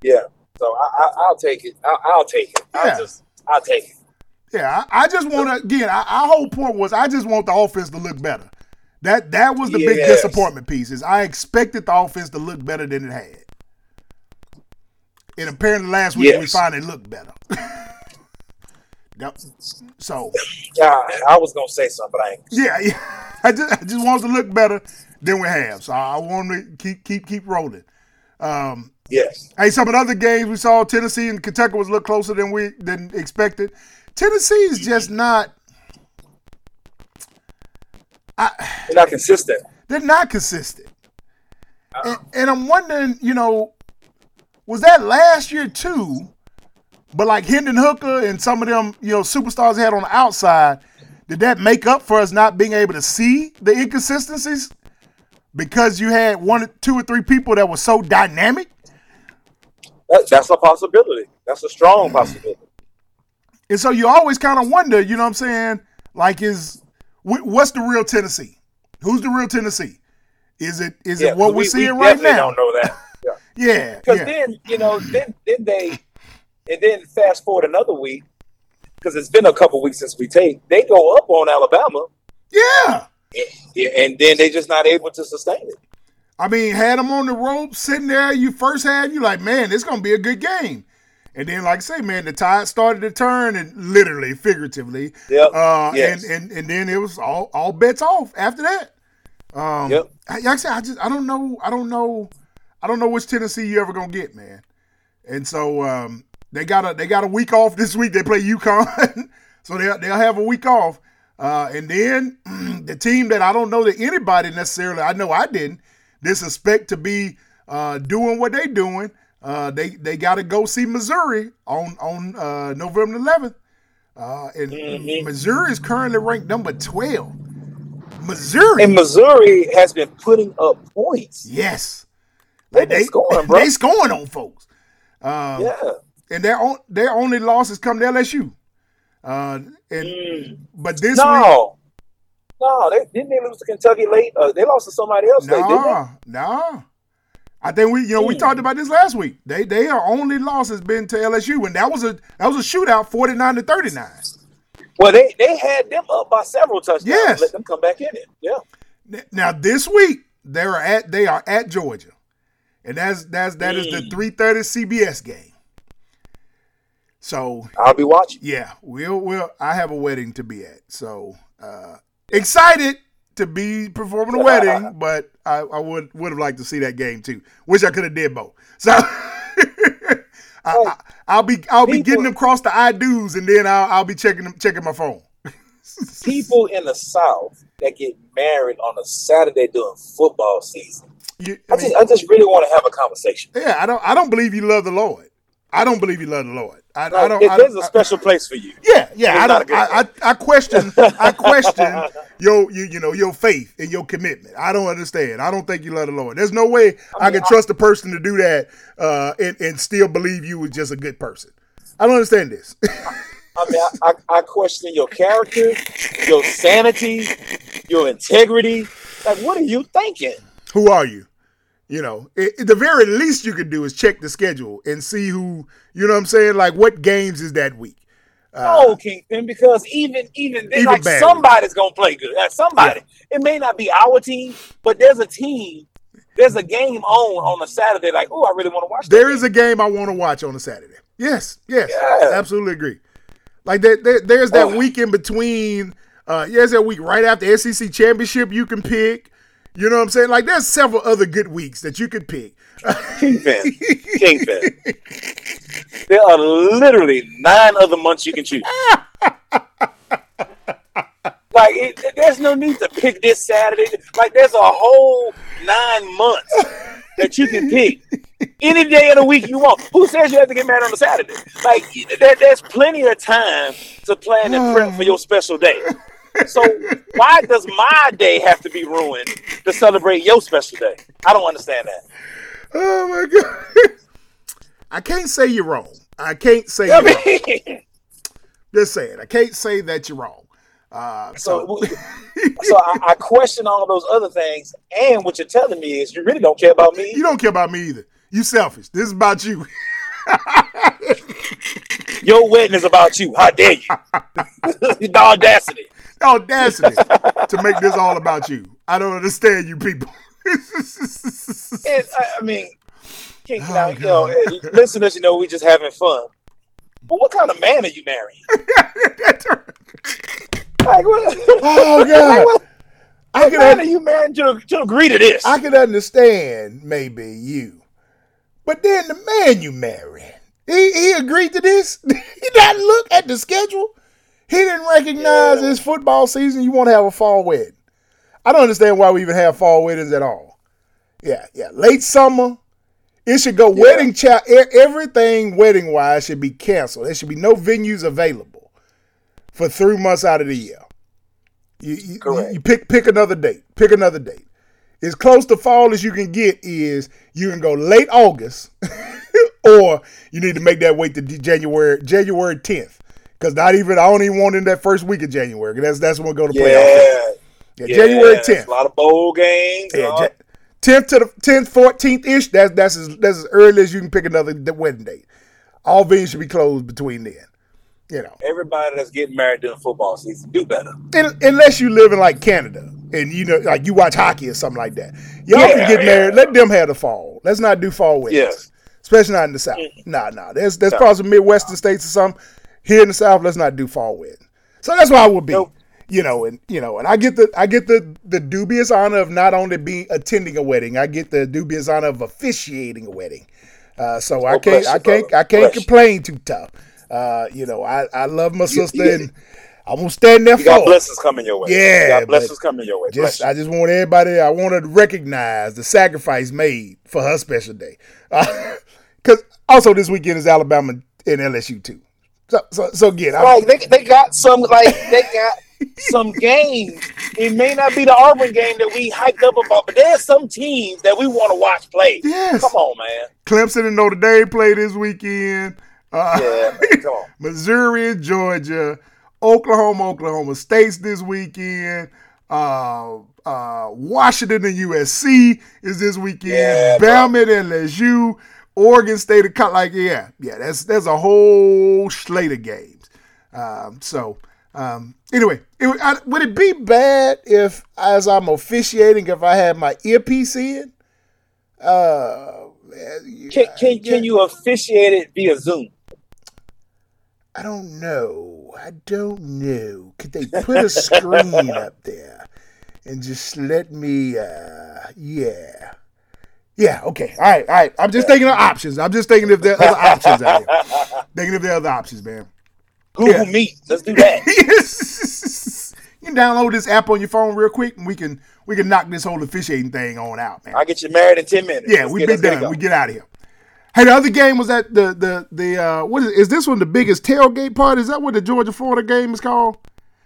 Yeah. So I, I, I'll take it. I, I'll take it. Yeah. I'll just I'll take it. Yeah, I, I just want to again. I, our whole point was I just want the offense to look better. That that was the big disappointment piece. Is I expected the offense to look better than it had, and apparently last week we finally looked better. Yep. So Yeah, I was gonna say something, but I yeah, yeah. I just I just want to look better than we have. So I want to keep keep keep rolling. Um, Yes. Hey, some of the other games we saw, Tennessee and Kentucky was a little closer than we than expected. Tennessee is just not. They're not consistent. They're not consistent, uh-uh. and, and I'm wondering, you know, was that last year too? But like Hendon Hooker and some of them, you know, superstars they had on the outside, did that make up for us not being able to see the inconsistencies? Because you had one, or two, or three people that were so dynamic. That, that's a possibility. That's a strong mm. possibility. And so you always kind of wonder, you know what I'm saying? Like, is wh- what's the real Tennessee? Who's the real Tennessee? Is it is Yeah, it what we, we're seeing we right now? Don't know that. Yeah. Yeah, Because yeah. then you know, then then they, and then fast forward another week, because it's been a couple weeks since we take. They go up on Alabama, yeah. and, and then they're just not able to sustain it. I mean, had them on the rope, sitting there. You first had you like, man, it's gonna be a good game. And then, like I say, man, the tide started to turn, and literally, figuratively, Yep. uh, Yes. and, and and then it was all all bets off after that. Um, Yep. I- like I said, I just I don't know, I don't know, I don't know which Tennessee you ever gonna get, man. And so um, they got a they got a week off this week. They play UConn, so they will they'll have a week off. Uh, and then the team that I don't know that anybody necessarily I know I didn't they suspect to be uh, doing what they're doing. Uh, they they got to go see Missouri on on uh, November 11th. Uh, and Mhm. Missouri is currently ranked number 12. Missouri, And Missouri has been putting up points. yes, They been scoring, bro. They scoring on folks. Um, Yeah. and their on, their only losses come to LSU. Uh, and Mm. but this week, No. No, they didn't they lose to Kentucky late? Uh, they lost to somebody else late, didn't they? nah, nah. I think we, you know, we Hmm. talked about this last week. They, they are only loss has been to LSU, and that was a that was a shootout, forty nine to thirty nine. Well, they they had them up by several touchdowns. Yes. Let them come back in it. Yeah. Now this week they are at they are at Georgia, and that's that's that is the Mm. three thirty CBS game. So I'll be watching. yeah, we'll we'll I have a wedding to be at. So uh, excited to be performing a wedding, but I, I would would have liked to see that game too. Wish I could have did both. So I, will be I'll be getting them across the I do's, and then I'll, I'll be checking them checking my phone. People in the South that get married on a Saturday during football season. You, I, I, mean, just, I just really want to have a conversation. Yeah, I don't I don't believe you love the Lord. I don't believe you love the Lord. I, no, I don't. there's a special place for you. Yeah, yeah. I don't. I, I, I, question. I question your, you, you know, your faith and your commitment. I don't understand. I don't think you love the Lord. There's no way I, mean, can trust a person to do that uh, and and still believe you was just a good person. I don't understand this. I mean, I, I, question your character, your sanity, your integrity. Like, what are you thinking? Who are you? You know, it, the very least you could do is check the schedule and see who, you know what I'm saying? Like, what games is that week? Uh, no, Kingpin, because even even, even like somebody's gonna play good. Like somebody. Yeah. It may not be our team, but there's a team. There's a game on on a Saturday. Like, oh, I really want to watch. There is game. a game I want to watch on a Saturday. Yes, yes, yeah. absolutely agree. Like there, there there's that oh. week in between. Uh, yeah, there's that week right after SEC championship you can pick. You know what I'm saying? Like there's several other good weeks that you could pick. Kingpin. Kingpin. There are literally nine other months you can choose. like it, there's no need to pick this Saturday. Like there's a whole nine months that you can pick any day of the week you want. Who says you have to get married on a Saturday? Like there, there's plenty of time to plan and prep for your special day. So why does my day have to be ruined to celebrate your special day? I don't understand that. Oh my god! I can't say you're wrong. I can't say you're wrong. Just saying, I can't say that you're wrong. Uh, so, so, so I, I, question all those other things, and what you're telling me is you really don't care about me. You don't care about me either. You selfish. This is about you. Your wedding is about you. How dare you? the audacity audacity to make this all about you. I don't understand you people. it, I, mean, King, oh, now, you know, listeners, you know, we just having fun. But what kind of man are you marrying? like, what, oh God! Like, what, I can man are you marrying to, to agree to this? I can understand maybe you, but then the man you marry, he he agreed to this. he not look at the schedule. He didn't recognize yeah. his football season. You want to have a fall wedding. I don't understand why we even have fall weddings at all. Yeah, yeah. Late summer, it should go yeah. wedding child. Everything wedding wise should be canceled. There should be no venues available for three months out of the year. You, you, Correct. you pick pick another date. Pick another date. As close to fall as you can get is you can go late August, or you need to make that wait to January January tenth. Because not even I don't even want in that first week of January. That's that's when we go to. Yeah. yeah, yeah, January tenth. A lot of bowl games. Yeah, tenth to the tenth, fourteenth ish. That's that's as that's as early as you can pick another wedding date. All venues should be closed between then. You know, everybody that's getting married during football season do better. And, unless you live in like Canada and you know, like you watch hockey or something like that. Y'all yeah, can get married. Let them have the fall. Let's not do fall weddings. Yes. Especially not in the South. Mm-hmm. Nah, nah. There's there's no. probably some Midwestern states or something here in the South, let's not do fall wedding. So that's why I would be. Nope. You know, and you know, and I get the I get the the dubious honor of not only being attending a wedding, I get the dubious honor of officiating a wedding. Uh, so oh, I can't I can't I can't complain too tough. Uh, you know, I, I love my sister and I'm gonna stand there you for. Got blessings coming your way. Yeah, got blessings coming your way. Just I just want everybody. I want to recognize the sacrifice made for her special day. Because uh, also this weekend is Alabama and LSU too. So, so, so again, like they, they got some like they got some games. It may not be the Auburn game that we hyped up about, but there's some teams that we want to watch play. Yes, come on, man. Clemson and Notre Dame play this weekend. Uh, yeah, man, come on. Missouri and Georgia, Oklahoma, Oklahoma State's this weekend. Uh, uh, Washington and USC is this weekend. Yeah, Bama and LSU. Oregon State of like yeah, yeah. That's there's a whole slate of games. Um, so um, anyway, it, I, would it be bad if, as I'm officiating, if I had my earpiece in? Uh, can can, can you officiate it via Zoom? I don't know. I don't know. Could they put a screen up there and just let me? uh Yeah. Yeah. Okay. All right. All right. I'm just thinking of options. I'm just thinking if there are other options out here. Thinking if there are other options, man. Google Meet. Let's do that. Yes. you can download this app on your phone real quick, and we can we can knock this whole officiating thing on out, man. I'll get you married in 10 minutes. Yeah, Let's we get- be let's get it done. going. We get out of here. Hey, the other game was that the the the uh what is is this one the biggest tailgate party? Is that what the Georgia Florida game is called?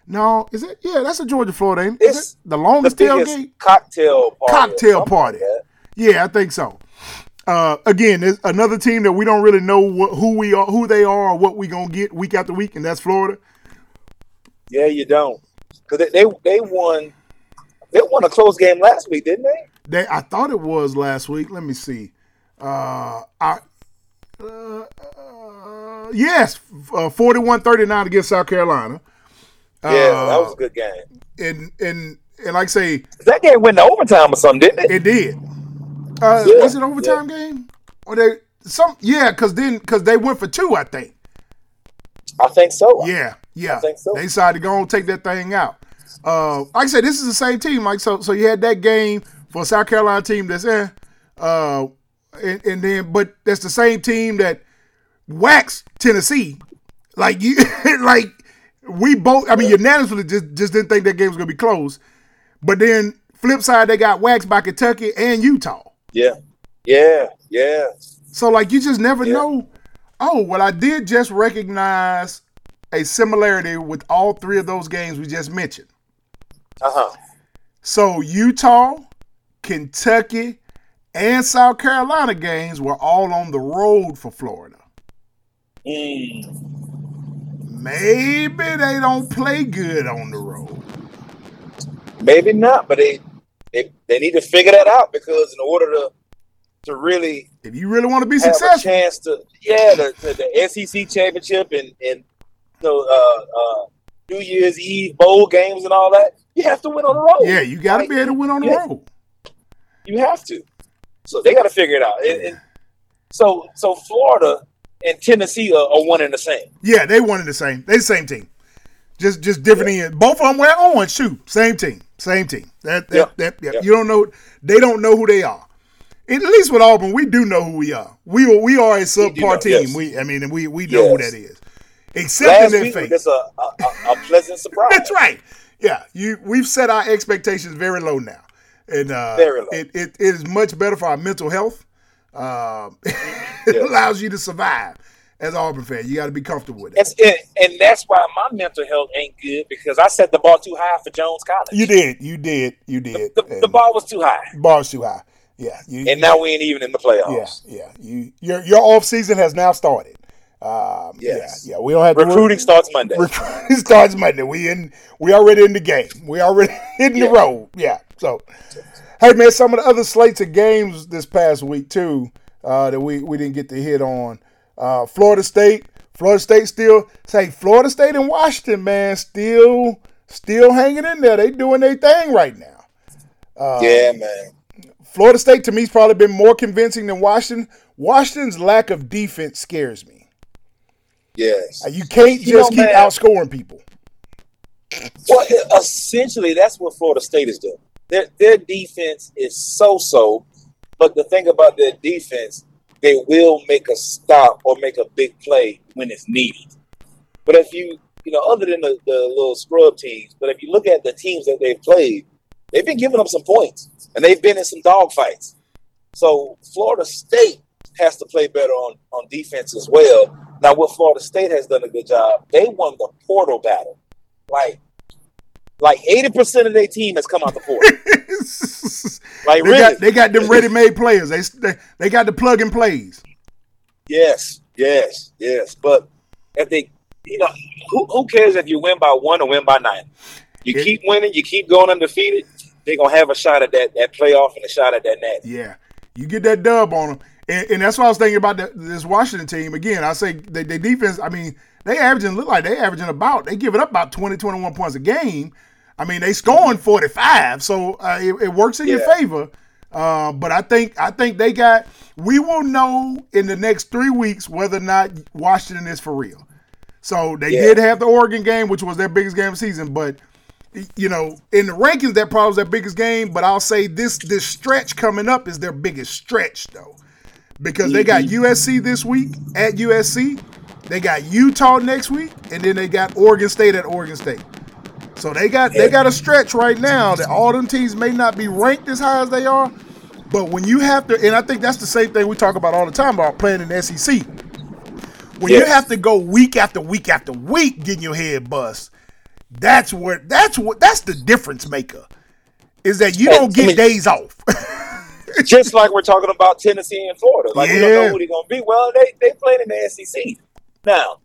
No, is it? Yeah, that's a Georgia Florida. Ain't it? Is it the longest the tailgate? cocktail party. Cocktail party. like that. Yeah, I think so. Uh, again, another team that we don't really know what, who we are, who they are, or what we gonna get week after week, and that's Florida. Yeah, you don't. Because they, they they won they won a close game last week, didn't they? They, I thought it was last week. Let me see. Uh, I, uh, uh, yes, uh, 41-39 against South Carolina. Yeah, Uh, that was a good game. And and and like I say, That game went to overtime or something, didn't it? it did. Uh, Yeah, was it overtime game? Or they some? Yeah, because then because they went for two, I think. I think so. Yeah, yeah. think so. They decided to go and take that thing out. Uh, like I said, this is the same team. Like so, so you had that game for a South Carolina team that's eh, uh, and, and then but that's the same team that waxed Tennessee. Like you, like we both. I mean, unanimously just just didn't think that game was gonna be close. But then flip side, they got waxed by Kentucky and Utah. Yeah. Yeah. Yeah. So like you just never Yeah. know. Oh, well, I did just recognize a similarity with all three of those games we just mentioned. Uh-huh. So Utah, Kentucky, and South Carolina games were all on the road for Florida. Mm. Maybe they don't play good on the road. Maybe not, but they, they they need to figure that out because in order to to really If you really want to be successful, chance to yeah the, the, the SEC championship and and you know, uh, uh, New Year's Eve bowl games and all that, you have to win on the road. yeah, you got to Like, be able to win on the yeah. road. You have to. So they got to figure it out. And, and so so Florida and Tennessee are, are one and the same. Yeah, they wanted the same. They the same team. Just just different in both of them wear orange too. Same team. Same team. That that, Yep. that yeah. Yep. you don't know they don't know who they are. At least with Auburn, we do know who we are. We are we are a subpar team. yes. We I mean we we know who that is. Except Last in their week face. just a, a, a, pleasant surprise. That's right. Yeah, you we've set our expectations very low now, and uh, Very low. It, it it is much better for our mental health. Um, it Yes. allows you to survive as an Auburn fan. You got to be comfortable with it. That's it. And that's why my mental health ain't good because I set the bar too high for Jones College. You did, you did, you did. the, the And bar was too high. Bar was too high. Yeah, you, And now we ain't even in the playoffs. yeah. You your your off season has now started. Um, Yes. yeah, yeah. We don't have to Recruiting starts Monday. Recruiting starts Monday. We in we already in the game. We already in the Yeah. road. Yeah. So hey man, some of the other slates of games this past week too, uh, that we, we didn't get to hit on. Uh, Florida State. Florida State still say Florida State and Washington, man, still still hanging in there. They doing their thing right now. yeah, man. Florida State to me has probably been more convincing than Washington. Washington's lack of defense scares me. Yes. Uh, You can't You just know, keep man- outscoring people. Well, essentially, that's what Florida State is doing. Their their defense is so so, but the thing about their defense, they will make a stop or make a big play when it's needed. But if you you know, other than the, the little scrub teams, but if you look at the teams that they've played, they've been giving up some points and they've been in some dogfights. So Florida State has to play better on, on defense as well. Now, what Florida State has done a good job, they won the portal battle. Like, like 80% of their team has come out the portal. Like, they really? got they got them ready made players. They, they they got the plug and plays. Yes, yes, yes. But if they, you know, who, who cares if you win by one or win by nine? You It- keep winning, you keep going undefeated, they're going to have a shot at that, that playoff and a shot at that net. Yeah, you get that dub on them, and, and that's what I was thinking about the, this Washington team. Again, I say they, they defense. I mean, they averaging look like they averaging about they give it up about 20, 21 points a game. I mean, they scoring forty five, so uh, it, it works in your favor. Uh, but I think I think they got. We will know in the next three weeks whether or not Washington is for real. So they Yeah. did have the Oregon game, which was their biggest game of season. But you know, in the rankings, that probably was their biggest game. But I'll say this this stretch coming up is their biggest stretch though, because they got USC this week at USC, they got Utah next week, and then they got Oregon State at Oregon State. So they got they got a stretch right now that all them teams may not be ranked as high as they are, but when you have to, and I think that's the same thing we talk about all the time about playing in the SEC. When you have to go week after week after week getting your head bust, that's where that's what that's the difference maker. Is that you don't get days off. Just like we're talking about Tennessee and Florida. Like we don't know who they're gonna be. Well, they they playing in the SEC. Now,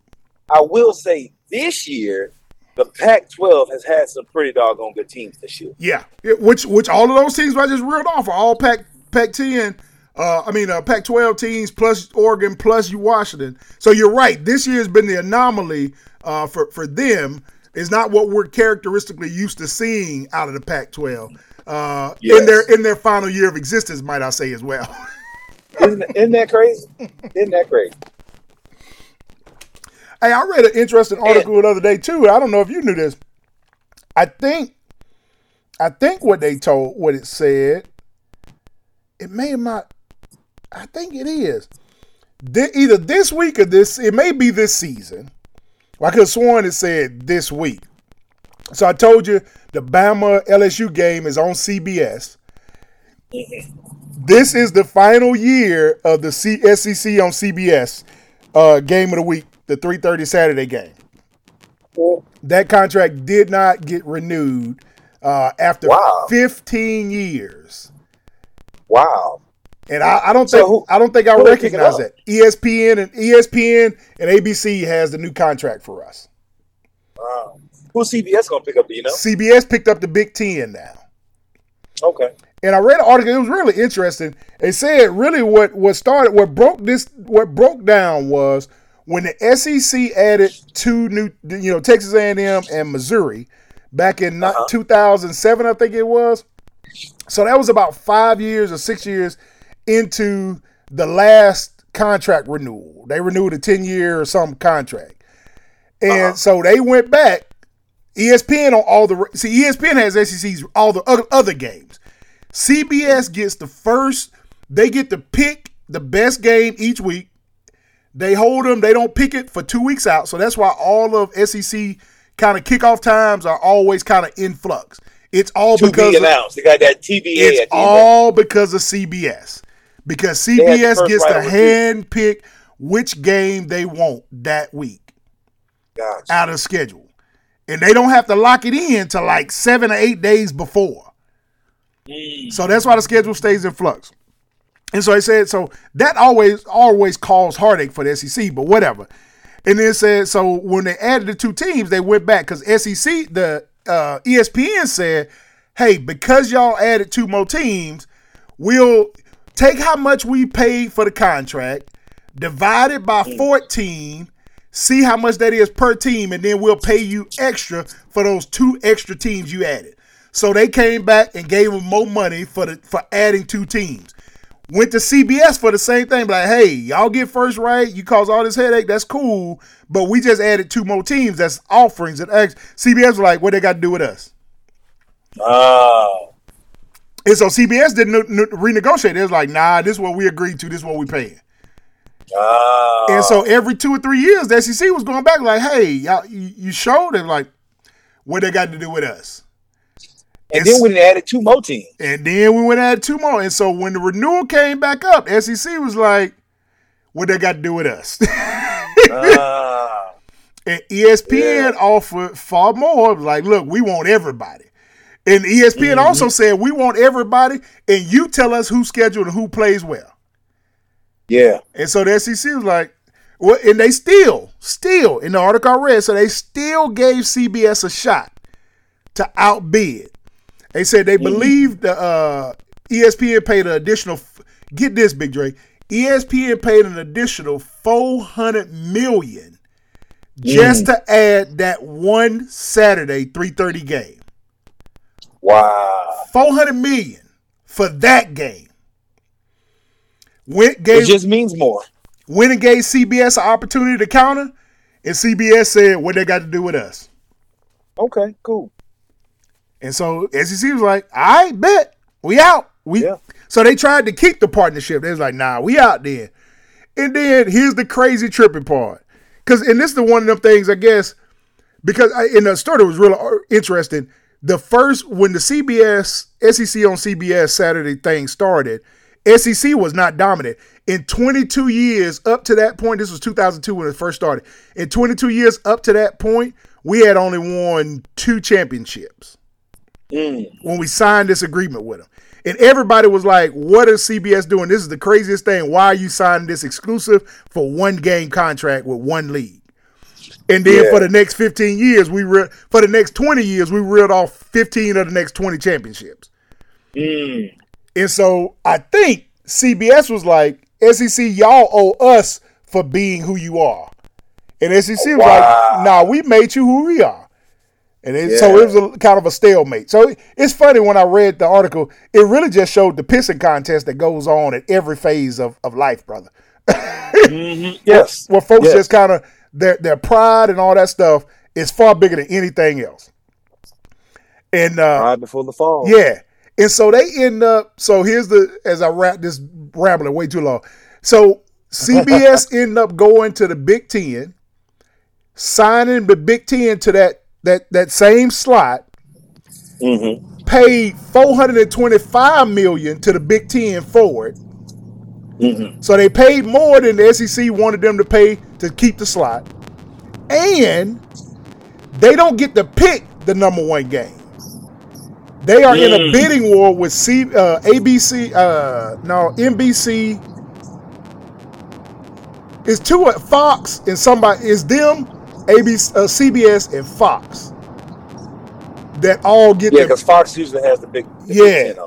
I will say this year, the Pac-12 has had some pretty doggone good teams this year. yeah, It- which which all of those teams I just reeled off are all Pac Pac ten. Uh, I mean, uh, Pac twelve teams plus Oregon plus you Washington. So you're right. This year has been the anomaly uh, for for them. Is not what we're characteristically used to seeing out of the Pac twelve. Uh, in their in their final year of existence, might I say as well. Isn't, isn't that crazy? Isn't that crazy? Hey, I read an interesting article the other day too. I don't know if you knew this. I think, I think what they told, what it said, it may not. I think it is. Thi- either this week or this. It may be this season. I could have sworn it said this week. So I told you the Bama LSU game is on CBS. This is the final year of the C- SEC on CBS uh, game of the week, the 3:30 Saturday game. That contract did not get renewed uh, after Wow. 15 years, Wow. and I, I don't So think who- I don't think I who they picking recognize that. ESPN and ESPN and ABC has the new contract for us. Wow. Who's CBS gonna pick up? Do you know? CBS picked up the Big Ten now. Okay. and I read an article. It was really interesting. It said really what what started what broke this what broke down was when the SEC added two new you know Texas A&M and Missouri back in not uh-huh. 2007 I think it was. So that was about five years or six years into the last contract renewal. They renewed a 10 year or some contract. And uh-huh. so they went back. ESPN on all the see ESPN has SEC's all the other games. CBS gets the first. They get to pick the best game each week. They hold them. They don't pick it for two weeks out. So that's why all of SEC kind of kickoff times are always kind of in flux. It's all To because be of. They got that TBA it's at all because of CBS. Because CBS gets to hand pick which game they want that week Gotcha. out of schedule. And they don't have to lock it in to like seven or eight days before. Mm. So that's why the schedule stays in flux. And so I said, so that always always caused heartache for the SEC, but whatever. And then it said, so when they added the two teams, they went back because SEC, the uh, ESPN said, hey, because y'all added two more teams, we'll take how much we paid for the contract, divide it by 14, see how much that is per team, and then we'll pay you extra for those two extra teams you added. So they came back and gave them more money for the for adding two teams. Went to CBS for the same thing, like, hey, y'all get first right, you cause all this headache, that's cool, but we just added two more teams, that's offerings and ex. CBS was like, what they got to do with us? Oh. And so CBS didn't ne- ne- renegotiate. It was like, nah, this is what we agreed to, this is what we paying. Oh. And so every two or three years, the SEC was going back like, hey, y'all, you, you showed it, like, what they got to do with us? And then we added two more teams. And then we went added two more. And so when the renewal came back up, SEC was like, what they got to do with us? Ah. and ESPN offered far more. Like, look, we want everybody. And ESPN Mm-hmm. also said, we want everybody, and you tell us who's scheduled and who plays well. yeah. And so the SEC was like, well, and they still, still, in the article I read, so they still gave CBS a shot to outbid. They said they believed the uh, ESPN paid an additional. Get this, Big Dre. ESPN paid an additional four hundred million just to add that one Saturday three thirty game. Wow. Four hundred million for that game. Went gave It just means more. went and gave CBS an opportunity to counter, And CBS said what they got to do with us. Okay, cool. And so SEC was like, I bet we out. We Yeah. so they tried to keep the partnership. They was like, nah, we out there. And then here's the crazy tripping part. Cause and this is the one of them things, I guess, because I, in the story that was really uh, interesting. The first when the CBS SEC on CBS Saturday thing started, SEC was not dominant. In 22 years up to that point, this was 2002 when it first started. In 22 years up to that point, we had only won two championships Mm. when we signed this agreement with them. And everybody was like, what is CBS doing? This is the craziest thing. Why are you signing this exclusive for one game contract with one league? And then Yeah. for the next 15 years, we re- for the next 20 years, we reeled off 15 of the next 20 championships. Mm. And so I think CBS was like, SEC, y'all owe us for being who you are. And SEC was Wow. like, nah, we made you who we are. And it, so it was a kind of a stalemate. So it's funny when I read the article, it really just showed the pissing contest that goes on at every phase of, of life, brother. Yes. Where folks Yes. just kind of their their pride and all that stuff is far bigger than anything else. And uh, Right before the fall. yeah. And so they end up. So here's the as I wrap this rambling way too long. So CBS end up going to the Big Ten, signing the Big Ten to that that that same slot. Mm-hmm. Paid four hundred and twenty five million to the Big Ten forward. Mm-hmm. So they paid more than the SEC wanted them to pay to keep the slot, and they don't get to pick the number one game. They are in a Mm. bidding war with C, uh, ABC, uh, no NBC. It's two at Fox and somebody is them, ABC, uh, CBS and Fox that all get Yeah, because Fox usually has the big. the Yeah. Big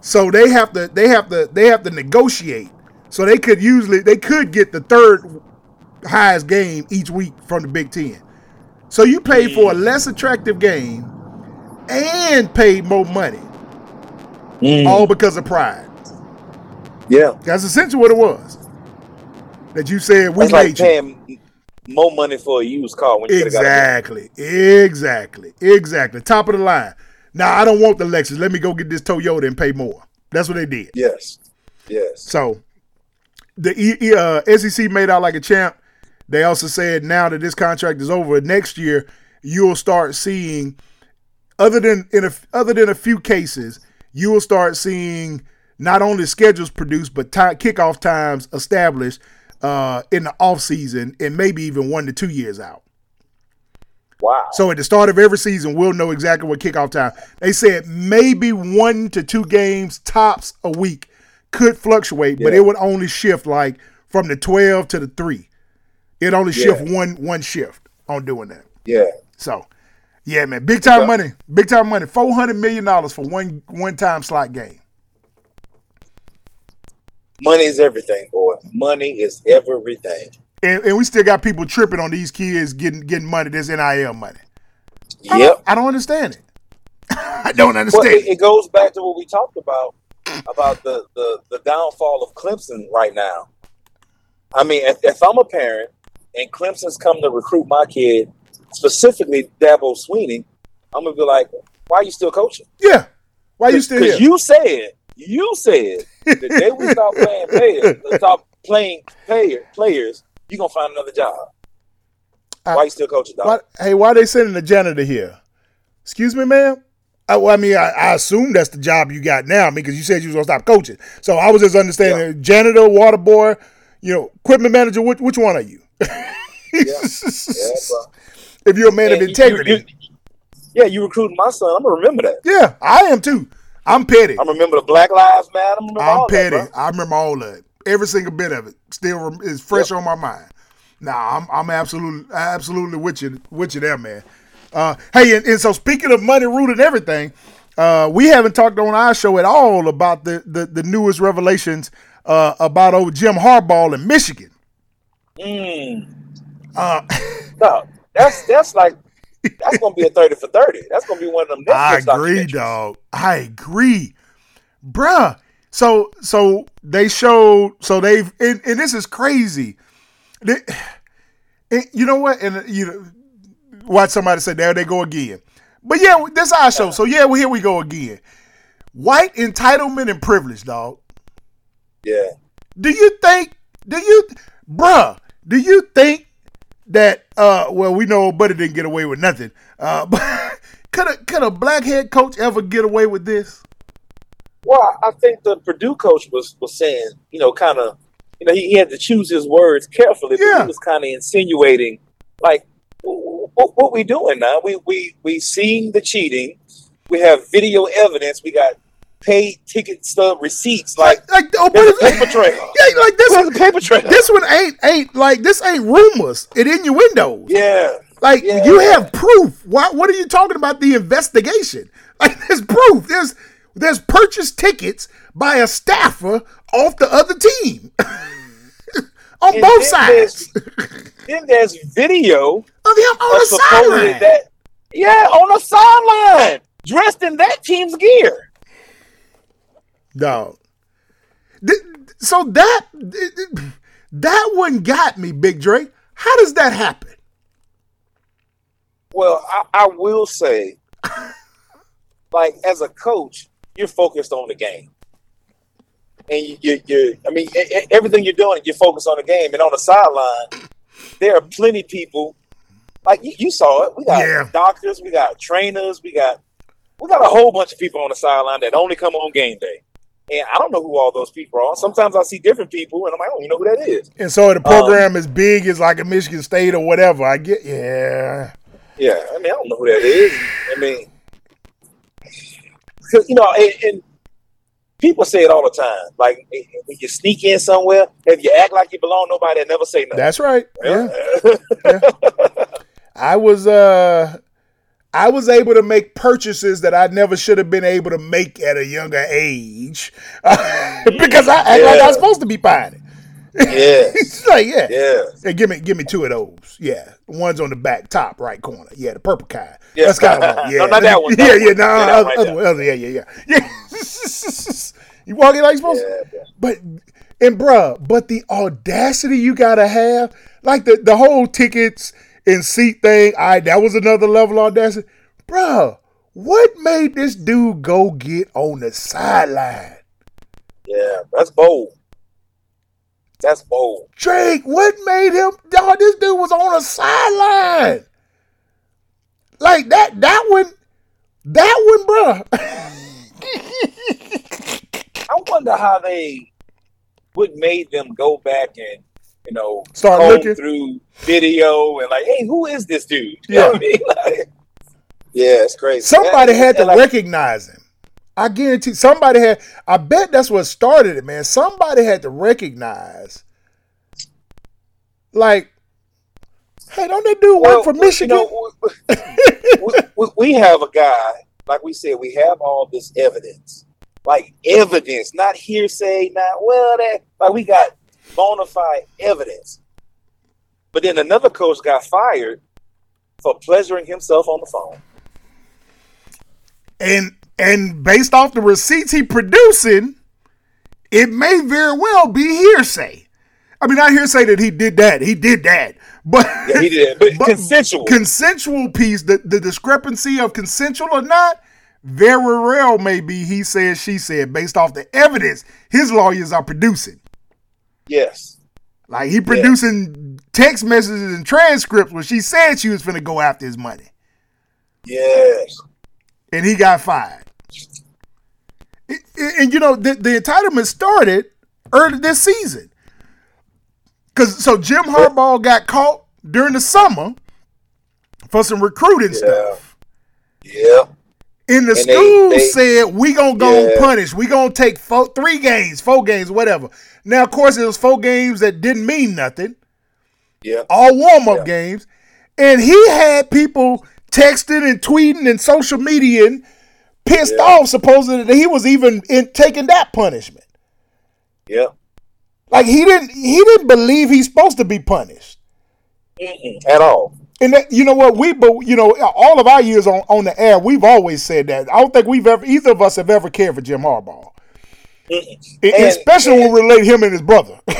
so they have to they have to they have to negotiate. So they could usually they could get the third highest game each week from the Big Ten. So you paid for a less attractive game and paid more money, all because of pride. Yeah. That's essentially what it was. That you said we It's like made you. More money for a used car when you could got a Exactly, exactly, exactly. Top of the line. Now I don't want the Lexus. Let me go get this Toyota and pay more. That's what they did. Yes. Yes. So the uh, SEC made out like a champ. They also said now that this contract is over, next year you'll start seeing, other than in a, other than a few cases, you will start seeing not only schedules produced but ti kickoff times established uh, in the off season and maybe even one to two years out. Wow. So at the start of every season, we'll know exactly what kickoff time. They said maybe one to two games tops a week could fluctuate, but it would only shift like from the twelve to the three. It only shift one one shift on doing that. yeah. So yeah, man, big time money, big time money. Four hundred million dollars for one one time slot game. Money is everything, boy. Money is everything. And, and we still got people tripping on these kids getting getting money. This NIL money. I Yep. don't, I don't understand it. I don't Well, understand. it, it goes back to what we talked about about the, the, the downfall of Clemson right now. I mean, if, if I'm a parent and Clemson's come to recruit my kid, specifically Dabo Swinney, I'm gonna be like, "Why are you still coaching?" yeah. Why are you still here? Because you said, you said the day we stop playing players, stop playing player, players, you gonna find another job. Why you still coaching, dog? Why, hey, why they sending the janitor here? Excuse me, ma'am. I, well, I mean, I, I assume that's the job you got now because you said you was gonna stop coaching. So I was just understanding janitor, water boy, you know, equipment manager. Which which one are you? Yeah, bro. if you're a man of And you- integrity, you- yeah, you recruiting my son. I'm gonna remember that. yeah, I am too. I'm petty. I'm remember the Black Lives Matter. I'm, petty. That. I remember all of it. Every single bit of it still is fresh on my mind. Nah, I'm I'm absolutely absolutely with you with you there, man. Uh, hey, and, and so speaking of money, root, and everything, uh, we haven't talked on our show at all about the the, the newest revelations uh, about old Jim Harbaugh in Michigan. Mm. Uh, No, that's that's like that's gonna be a thirty for thirty. That's gonna be one of them. Netflix I agree, dog. I agree, bruh. So so they showed so they've and, and this is crazy. They- and you know what? And you know, watch somebody say, "There they go again." But yeah, this our show, so yeah, well, here we go again. White entitlement and privilege, dog. Yeah. Do you think? Do you, bruh? Do you think that? Uh, well, we know Buddy didn't get away with nothing. Uh, but could a could a black head coach ever get away with this? Well, I think the Purdue coach was was saying, you know, kind of, you know, he, he had to choose his words carefully. But Yeah. he was kind of insinuating, like, what, what we doing now? We we we seeing the cheating. We have video evidence. We got paid ticket stub receipts. Like, like, oh, there's but a paper trail. yeah, like this. A paper trail. This one ain't ain't like this ain't rumors. It innuendos. yeah. Like Yeah. you have proof. Why, what are you talking about? The investigation. Like there's proof. There's there's purchased tickets by a staffer off the other team on And both then sides there's- Then there's video of him on of the sideline. that, yeah, on the sideline, dressed in that team's gear. Dog. So that that one got me, Big Dre. How does that happen? Well, I, I will say, like as a coach, you're focused on the game, and you, you, you I mean, everything you're doing, you're focused on the game. And on the sideline, there are plenty people. Like you, you saw it. We got Yeah. doctors, we got trainers, we got we got a whole bunch of people on the sideline that only come on game day. And I don't know who all those people are. Sometimes I see different people, and I'm like, I don't even know who that is. And so the program is big as like a Michigan State or whatever. I get yeah. Yeah, I mean, I don't know who that is. I mean, you know, and, and people say it all the time. Like when you sneak in somewhere, if you act like you belong, nobody will never say nothing. That's right. Yeah. Yeah. I was uh I was able to make purchases that I never should have been able to make at a younger age because I act like I Yeah. was supposed to be buying it. It's like, yeah. yes. Hey, give me give me two of those. Yeah. One's on the back top right corner. Yeah, the purple kind. Yeah. That's kind of yeah. No, not that one, Yeah, yeah, one. no, Yeah, that other, one right other, other, yeah, yeah, yeah. Yeah. you walking like supposed to? Yeah, But and bruh, but the audacity you gotta have, like the the whole tickets and seat thing, I that was another level of audacity. Bruh, what made this dude go get on the sideline? yeah. That's bold. That's bold. Drake, what made him dog? This dude was on a sideline. Like that that one, that one, bruh. I wonder how they, what made them go back and you know Start looking. through video and like, hey, who is this dude? You Yeah. know what I mean? Like, yeah, it's crazy. Somebody Yeah, had to like- recognize him. I guarantee somebody had. I bet that's what started it, man. Somebody had to recognize, like, hey, don't that dude Well, work for you Michigan? know, we, we, we have a guy, like we said, we have all this evidence, like evidence, not hearsay, not well that like we got bona fide evidence. But then another coach got fired for pleasuring himself on the phone. and and based off the receipts he producing, it may very well be hearsay. I mean, not hearsay that he did that. He did that, but Yeah, he did, but consensual. consensual piece. The the discrepancy of consensual or not, very real. Maybe he said, she said, based off the evidence his lawyers are producing. Yes. Like he producing text messages and transcripts where she said she was gonna go after his money, Yes. and he got fired. And, and, you know the, the entitlement started early this season, because so Jim Harbaugh got caught during the summer for some recruiting stuff. Yeah. And the And they- school they- said we gonna go Yeah. punish. We gonna take four, three games, four games, whatever. Now, of course, it was four games that didn't mean nothing. Yeah. all warm up Yeah. games, and he had people texting and tweeting and social media and pissed Yeah. off, supposedly that he was even in taking that punishment. Yeah. Like he didn't he didn't believe he's supposed to be punished. Mm-mm, at all. And that you know what we but you know all of our years on, on the air we've always said that. I don't think we've ever either of us have ever cared for Jim Harbaugh. And- Especially when we relate him and his brother. and,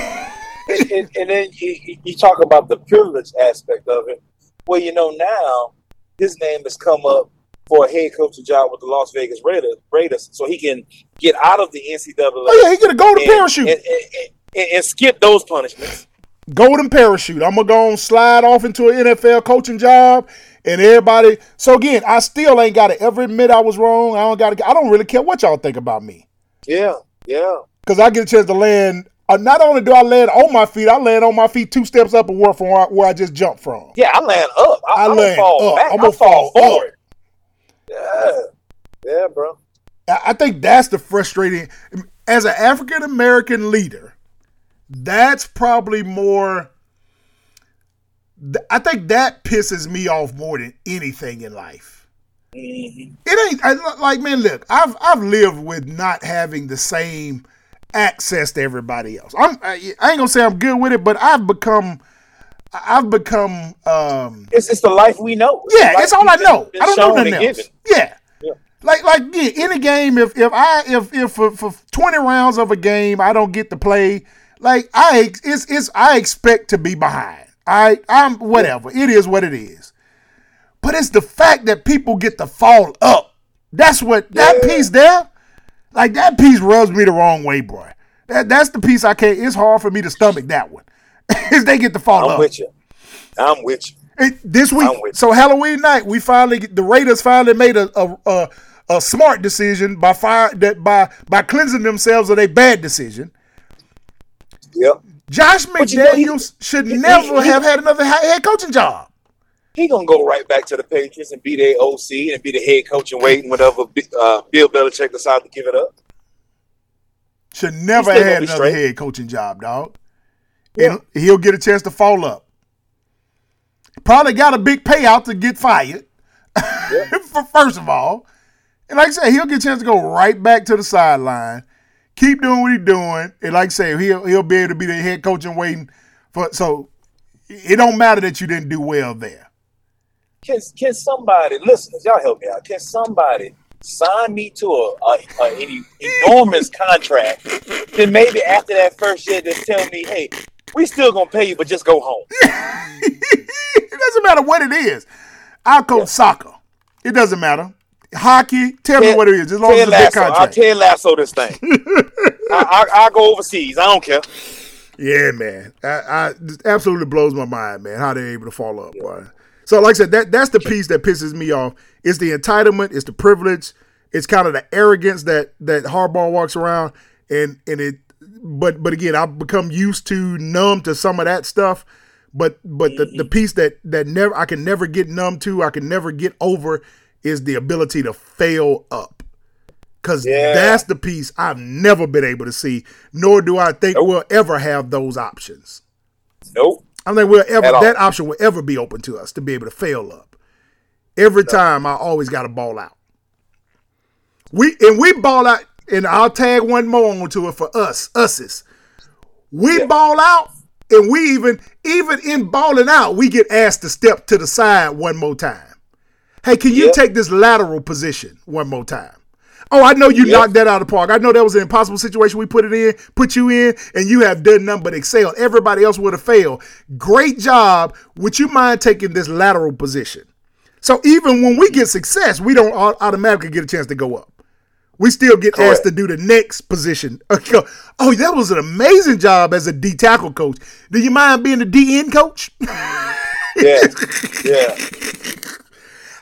and, and then you, you talk about the privilege aspect of it. Well, you know now his name has come up for a head coaching job with the Las Vegas Raiders, Raiders so he can get out of the NCAA. Oh yeah, he get a golden and, parachute. and, and, and, and skip those punishments. golden parachute. I'm gonna go and slide off into an NFL coaching job, and everybody. So again, I still ain't got to ever admit I was wrong. I don't got to. I don't really care what y'all think about me, Yeah, yeah. because I get a chance to land. Uh, not only do I land on my feet, I land on my feet two steps up and work from where I, where I just jumped from. Yeah, I land up. I, I land fall up. back. I'm gonna fall fall forward. Yeah, yeah, bro. I I think that's the frustrating. As an African American leader, that's probably more. I think that pisses me off more than anything in life. It ain't I, like man. Look, I've I've lived with not having the same access to everybody else. I'm I, I ain't gonna say I'm good with it, but I've become I've become um It's it's the life we know. yeah, the it's all I know. I don't know nothing else. Yeah. Yeah. Like like yeah, in a game, if if I if if for, for twenty rounds of a game I don't get to play, like I it's it's I expect to be behind. I I'm whatever. It is what it is. But it's the fact that people get to fall up. That's what that Yeah. piece there. Like that piece rubs me the wrong way, boy. That that's the piece I can't. It's hard for me to stomach that one. Is they get to fall I'm up. with you. I'm with you. It- this week, with so Halloween night, we finally the Raiders finally made a a, a, a smart decision by fire that by by cleansing themselves of a bad decision. Yep. Josh But you know, he- McDaniels should he- never he- have had another head coaching job. He gonna go right back to the Patriots and be their OC and be the head coach and waiting whenever uh, Bill Belichick decides to give it up. Should never have had another straight. head coaching job, dog. And he'll get a chance to fall up. Probably got a big payout to get fired. For first of all, and like I said, he'll get a chance to go right back to the sideline, keep doing what he's doing, and like I say, he'll he'll be able to be the head coach and waiting for. So it don't matter that you didn't do well there. Can can somebody listen? Y'all help me out. Can somebody sign me to a, a, a an enormous contract? Then maybe after that first year, just tell me, hey, we still gonna pay you, but just go home. it doesn't matter what it is. I'll coach soccer. It doesn't matter. Hockey, tell me what it is, as long as Ted it's a big Lasso. I'll contract. Ted Lasso this thing. I, I, I'll go overseas. I don't care. Yeah, man. I, I it absolutely blows my mind, man, how they're able to fall up, boy. So, like I said, that that's the piece that pisses me off. It's the entitlement, it's the privilege, it's kind of the arrogance that that Harbaugh walks around, and and it. But but again, I've become used to numb to some of that stuff. But but the, the piece that that never I can never get numb to, I can never get over, is the ability to fail up. Cause Yeah. that's the piece I've never been able to see, nor do I think Nope. we'll ever have those options. Nope. I don't think we'll ever that option will ever be open to us to be able to fail up. Every time I always got to ball out. We and we ball out, and I'll tag one more onto it for us, us's. We Yeah. ball out, and we even even in balling out, we get asked to step to the side one more time. Hey, can you Yep. take this lateral position one more time? Oh, I know you Yep. knocked that out of the park. I know that was an impossible situation we put it in, put you in, and you have done nothing but excel. Everybody else would have failed. Great job. Would you mind taking this lateral position? So even when we get success, we don't automatically get a chance to go up. We still get asked to do the next position. Oh, that was an amazing job as a D tackle coach. Do you mind being the D end coach? Yeah. yeah.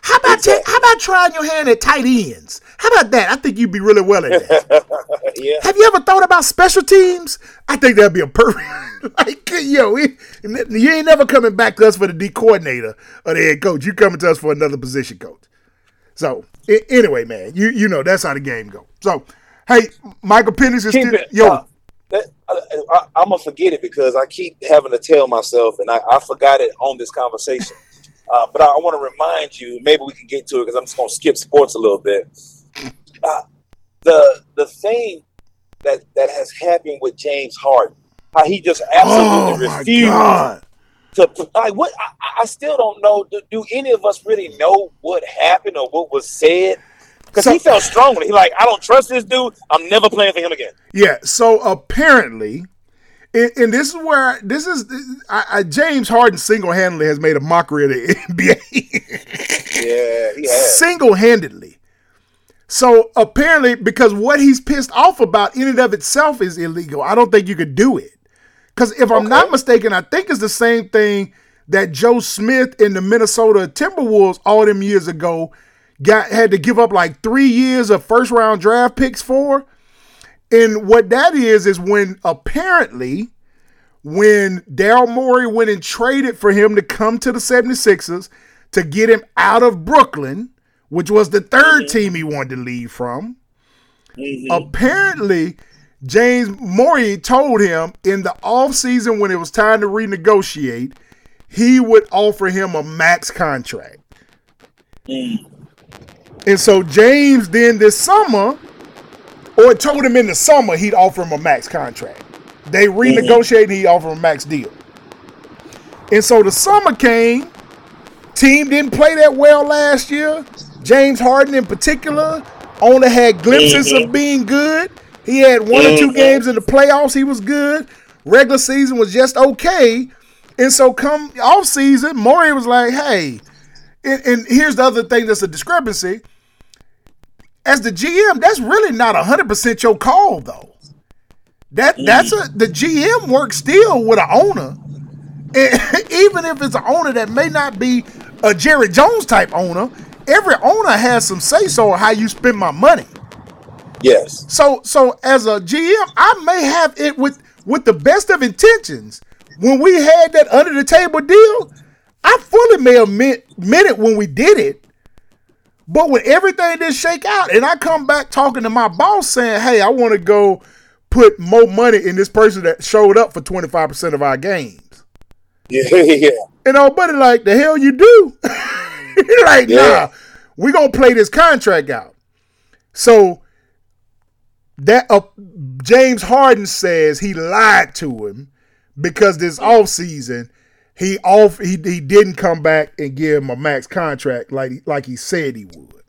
How about ta- how about trying your hand at tight ends? How about that? I think you'd be really well at that. Yeah. Have you ever thought about special teams? I think that'd be a perfect. like, yo, we, you ain't never coming back to us for the D coordinator or the head coach. You coming to us for another position coach. So a- anyway, man, you you know that's how the game go. So hey, Michael Penix is Keep still it. yo. uh, that, I, I'm gonna forget it because I keep having to tell myself, and I, I forgot it on this conversation. Uh, but I, I want to remind you. Maybe we can get to it because I'm just gonna skip sports a little bit. Uh, the the thing that that has happened with James Harden, how he just oh absolutely my refused to like what I, I still don't know. Do, do any of us really know what happened or what was said? Because So- he felt strongly. He like, I don't trust this dude. I'm never playing for him again. Yeah, so apparently, And, and this is where this is I, I, James Harden single handedly has made a mockery of the NBA. Yeah, he has. single handedly. So apparently, because what he's pissed off about in and of itself is illegal, I don't think you could do it. Because if I'm not mistaken, I think it's the same thing that Joe Smith in the Minnesota Timberwolves all them years ago got had to give up like three years of first round draft picks for. And what that is is when apparently when Daryl Morey went and traded for him to come to the 76ers to get him out of Brooklyn, which was the 3rd mm-hmm. team he wanted to leave from. Mm-hmm. Apparently, James Morey told him in the offseason when it was time to renegotiate, he would offer him a max contract. Mm-hmm. And so James then this summer, or told him in the summer he'd offer him a max contract. They renegotiated, he offered him a max deal. And so the summer came, team didn't play that well last year. James Harden in particular only had glimpses of mm-hmm. being good. He had one or two mm-hmm. games in the playoffs, he was good. Regular season was just okay. And so come off season, Morey was like, hey, and, and here's the other thing that's a discrepancy. As the GM, that's really not 100% your call, though. That that's a the GM works still with an owner, and even if it's an owner that may not be a Jerry Jones type owner. Every owner has some say so on how you spend my money. Yes. So so as a GM, I may have it with with the best of intentions. When we had that under the table deal, I fully may have meant, meant it when we did it. But when everything did shake out, and I come back talking to my boss saying, "Hey, I want to go put more money in this person that showed up for twenty five percent of our games," Yeah, yeah. and old buddy like, "The hell you do?" He like, Yeah. "Nah, we gonna play this contract out." So that uh, James Harden says he lied to him because this offseason he off he, he didn't come back and give him a max contract like like he said he would.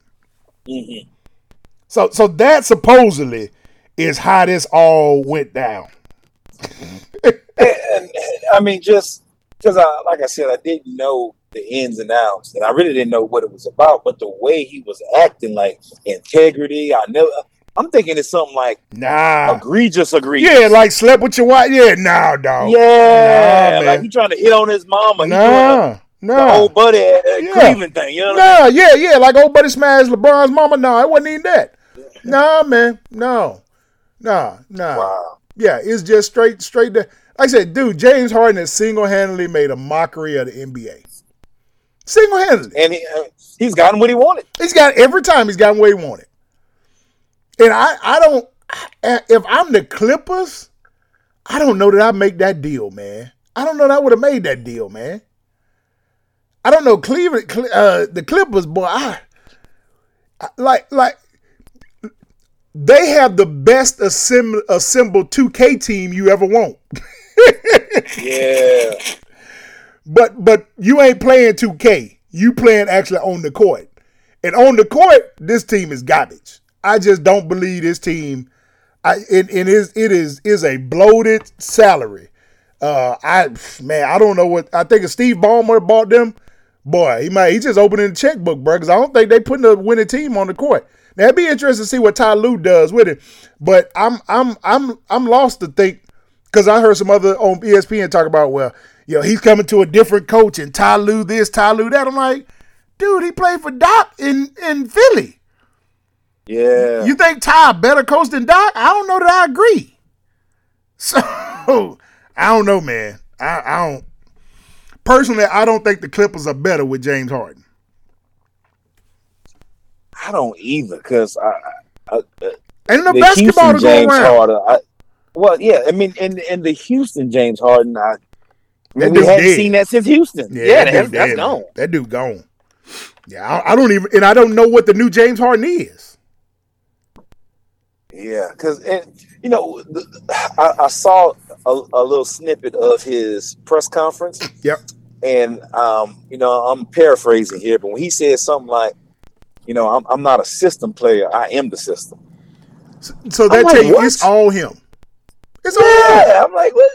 So so that supposedly is how this all went down. And, I mean, just because I, like I said, I didn't know the ins and outs, and I really didn't know what it was about. But the way he was acting, like integrity, I never. I'm thinking it's something like Nah. egregious, egregious. Yeah, like slept with your wife. Yeah, nah, dog. yeah, Nah, like he trying to hit on his mama. He doing Nah, the nah. old buddy at Yeah. Cleveland thing. You know what I Nah, yeah, yeah. Like old buddy smashed LeBron's mama. No, it wasn't even that. Nah, man. No. Nah, nah. Wow. Yeah, it's just straight, straight. To, like I said, dude, James Harden has single handedly made a mockery of the NBA. Single handedly. And he, uh, he's gotten what he wanted. He's got every time he's gotten what he wanted. And I, I don't. If I'm the Clippers, I don't know that I'd make that deal, man. I don't know that I would have made that deal, man. I don't know Cleveland, uh, the Clippers, boy. I, I- like, like they have the best assemb- assembled 2K team you ever want. Yeah. But but you ain't playing 2K. You playing actually on the court. And on the court, this team is garbage. I just don't believe this team. I it, it is it is is a bloated salary. Uh, I man, I don't know what I think if Steve Ballmer bought them. Boy, he might he just opening the checkbook, bro. Because I don't think they putting a winning team on the court. Now it'd be interesting to see what Ty Lue does with it. But I'm I'm I'm I'm lost to think because I heard some other on ESPN talk about well, know, he's coming to a different coach and Ty Lue this, Ty Lue that. I'm like, dude, he played for Doc in in Philly. Yeah. You think Ty better coach than Doc? I don't know that I agree. So I don't know, man. I, I don't personally. I don't think the Clippers are better with James Harden. I don't either because I, I, I Ain't no the basketball to Houston go James around. Harden. I, well, yeah, I mean, and and the Houston James Harden, I, That we dude hadn't dead. seen that since Houston. Yeah, that that's, dude that's dead, gone. That dude gone. Yeah, I, I don't even, and I don't know what the new James Harden is. Yeah, because and you know, the, I, I saw a, a little snippet of his press conference, Yep. and um, you know, I'm paraphrasing here, but when he said something like, you know, I'm, I'm not a system player, I am the system. So that like, tell you it's all him. It's all Yeah, I'm like, what,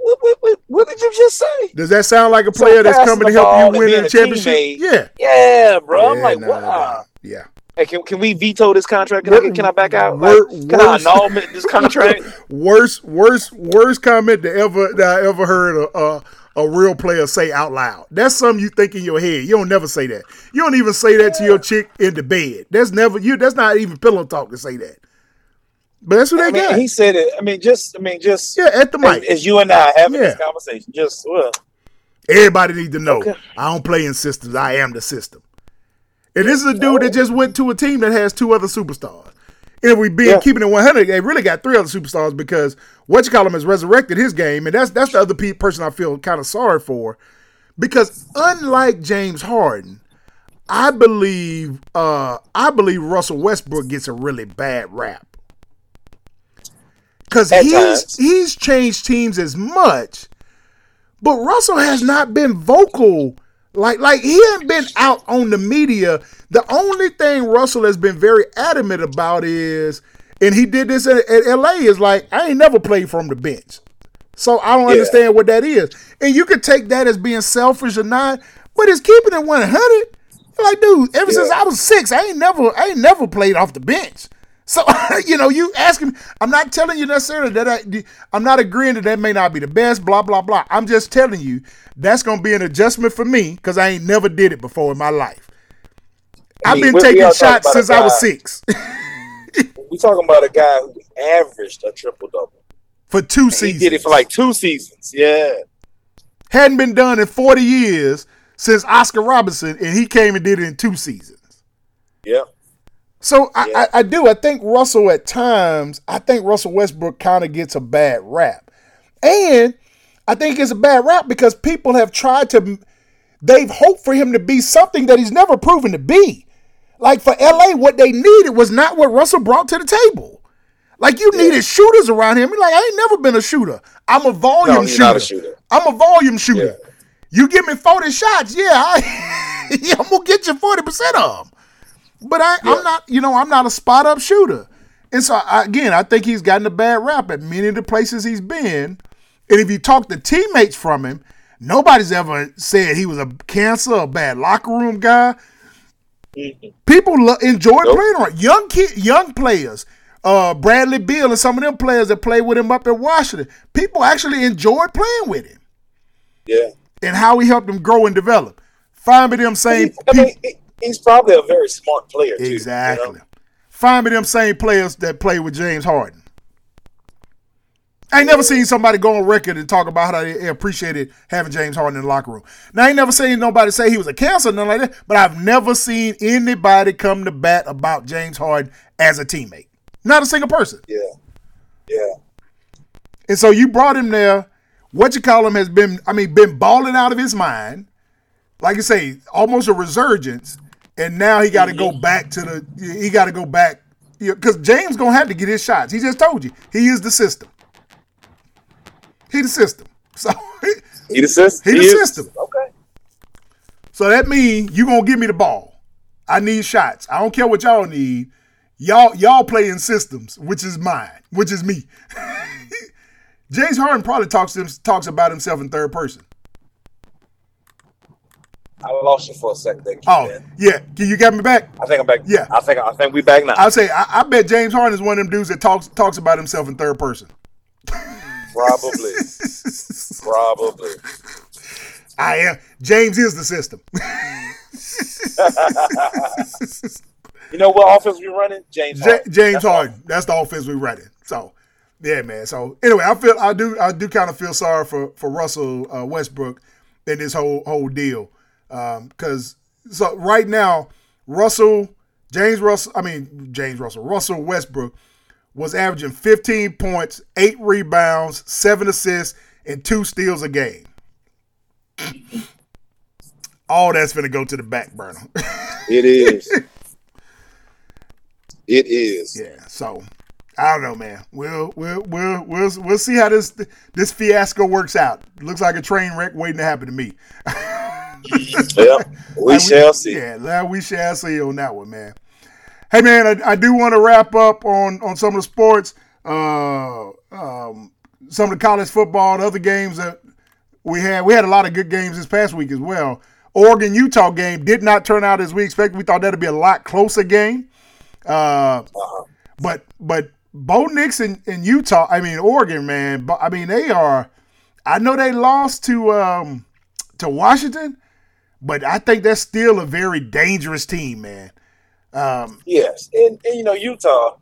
what, what, what, did you just say? Does that sound like a So player that's coming to help you win the a championship? teammate. Yeah. Yeah, bro. I'm Yeah, like, nah, wow. Yeah. Hey, can, can we veto this contract? Can, I, can I back out? Like, can I annul this contract? Worst, worst, worst comment that ever that I ever heard a, a a real player say out loud. That's something you think in your head. You don't never say that. You don't even say that to your chick in the bed. That's never you. That's not even pillow talk to say that. But that's what they I mean, got. he said it. I mean, just, I mean, just yeah, at the as, mic. as you and I having Yeah. this conversation, just well, Everybody need to know. Okay. I don't play in systems. I am the system. And this is a dude that just went to a team that has two other superstars. And if we being Yeah. keeping it 100, they really got three other superstars because what you call him has resurrected his game, and that's that's the other pe- person I feel kind of sorry for, because unlike James Harden, I believe uh I believe Russell Westbrook gets a really bad rap because he's times. he's changed teams as much, but Russell has not been vocal. Like like he hasn't been out on the media. The only thing Russell has been very adamant about is, and he did this at, at LA, is like I ain't never played from the bench. So I don't Yeah. understand what that is. And you could take that as being selfish or not, but it's keeping it 100. Like, dude, ever since I was six, I ain't never, I ain't never played off the bench. So you know, you asking, me I'm not telling you necessarily that I, I'm not agreeing that that may not be the best. Blah blah blah. I'm just telling you that's gonna be an adjustment for me because I ain't never did it before in my life. I I've mean, been we- we taking shots since I was six we talking about a guy who averaged a triple double. for two He seasons. did it for like two seasons. Yeah, hadn't been done in 40 years since Oscar Robinson, and he came and did it in two seasons. yeah. So I, Yeah. I, I do. I think Russell at times, I think Russell Westbrook kind of gets a bad rap. And I think it's a bad rap because people have tried to, they've hoped for him to be something that he's never proven to be. Like for LA, what they needed was not what Russell brought to the table. Like you needed shooters around him. Like I ain't never been a shooter. I'm a volume No, shooter. not a shooter. I'm a volume shooter. You give me 40 shots, yeah, I, yeah I'm gonna get you 40% of them. But I, I'm not, you know, I'm not a spot up shooter. And so I, again, I think he's gotten a bad rap at many of the places he's been. And if you talk to teammates from him, nobody's ever said he was a cancer, a bad locker room guy. People lo- enjoy Nope. playing around young kid, young players. Uh, Bradley Beal and some of them players that played with him up in Washington. People actually enjoyed playing with him Yeah. and how he helped them grow and develop. Find me them same I mean, he- he's probably a very smart player too. you know? exactly. Find me them same players that play with James Harden. I ain't never seen somebody go on record and talk about how they appreciated having James Harden in the locker room. Now, I ain't never seen nobody say he was a cancer or nothing like that, but I've never seen anybody come to bat about James Harden as a teammate. Not a single person. Yeah. Yeah. And so you brought him there. What you call him has been, I mean, been balling out of his mind. Like you say, almost a resurgence. And now he got to go back to the, he got to go back. Because James going to have to get his shots. He just told you. He is the system. He the system. So, He the system. He the is- system. Okay. so that means you going to give me the ball. I need shots. I don't care what y'all need. Y'all, y'all play in systems, which is mine, which is me. James Harden probably talks to him, talks about himself in third person. I lost you for a second there. Oh, man. yeah. Can you get me back? I think I'm back. Yeah. I think I think we back now. I say I, I bet James Harden is one of them dudes that talks talks about himself in third person. Probably. Probably. I am. James is the system. You know what offense we running? James. J- Harden. James That's. Harden. That's the offense we running. So, yeah, man. So anyway, I feel I do I do kind of feel sorry for for Russell uh, Westbrook in this whole whole deal Um, because so right now Russell James Russell I mean James Russell Russell Westbrook was averaging 15 points, eight rebounds, seven assists, and two steals a game. All that's gonna go to the back burner. It is. it is. Yeah, so I don't know, man. We'll we'll we'll we'll we'll see how this this fiasco works out. Looks like a train wreck waiting to happen to me. Yeah. We shall see. Yeah, we shall see on that one, man. Hey, man, I, I do want to wrap up on on some of the sports. Uh, um, some of the college football, the other games that we had. We had a lot of good games this past week as well. Oregon Utah game did not turn out as we expected. We thought that'd be a lot closer game. Uh, but but Bo Nix in, in Utah, I mean Oregon, man. But I mean they are. I know they lost to um, to Washington, but I think that's still a very dangerous team, man. Um, Yes, and, and you know Utah.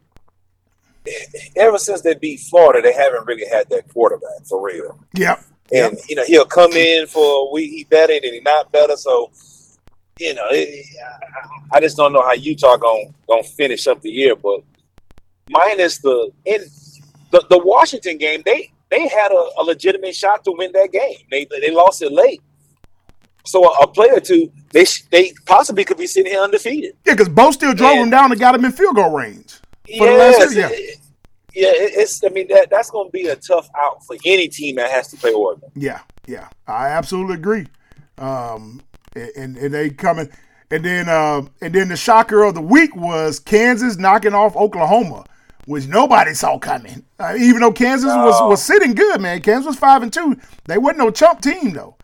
Ever since they beat Florida, they haven't really had that quarterback for real. yep. And you know he'll come in for a week, he better, and he not better. So you know, it, I- I just don't know how Utah gonna gonna finish up the year. But minus the in the, the Washington game, they they had a, a legitimate shot to win that game. They they lost it late. So a, a play or two, they sh- they possibly could be sitting here undefeated. Yeah, because Bo still drove Yeah. him down and got him in field goal range. For the last year, yeah. it- yeah, it- it's. I mean, that that's going to be a tough out for any team that has to play Oregon. Yeah, yeah, I absolutely agree. Um, and and they coming, and then uh, and then the shocker of the week was Kansas knocking off Oklahoma, which nobody saw coming. Uh, even though Kansas was was sitting good, man. Kansas was five and two. They wasn't no chump team though.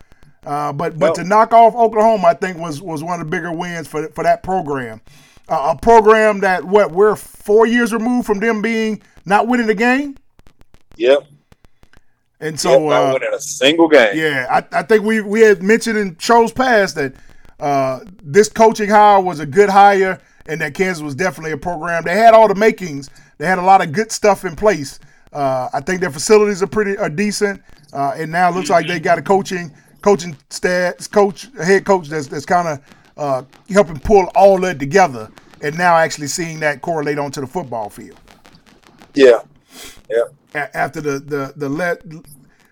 Uh, but but No. to knock off Oklahoma, I think was was one of the bigger wins for for that program. Uh, a program that what we're four years removed from them being not winning the game, Yep. and so yep, not uh, winning a single game. Yeah, I, I think we we had mentioned in shows past that uh, this coaching hire was a good hire, and that Kansas was definitely a program. They had all the makings. They had a lot of good stuff in place. Uh, I think their facilities are pretty are decent, uh, and now it looks like they got a coaching coaching stats coach head coach that's that's kind of uh, helping pull all that together, and now actually seeing that correlate onto the football field Yeah. Yeah. a- after the the the let.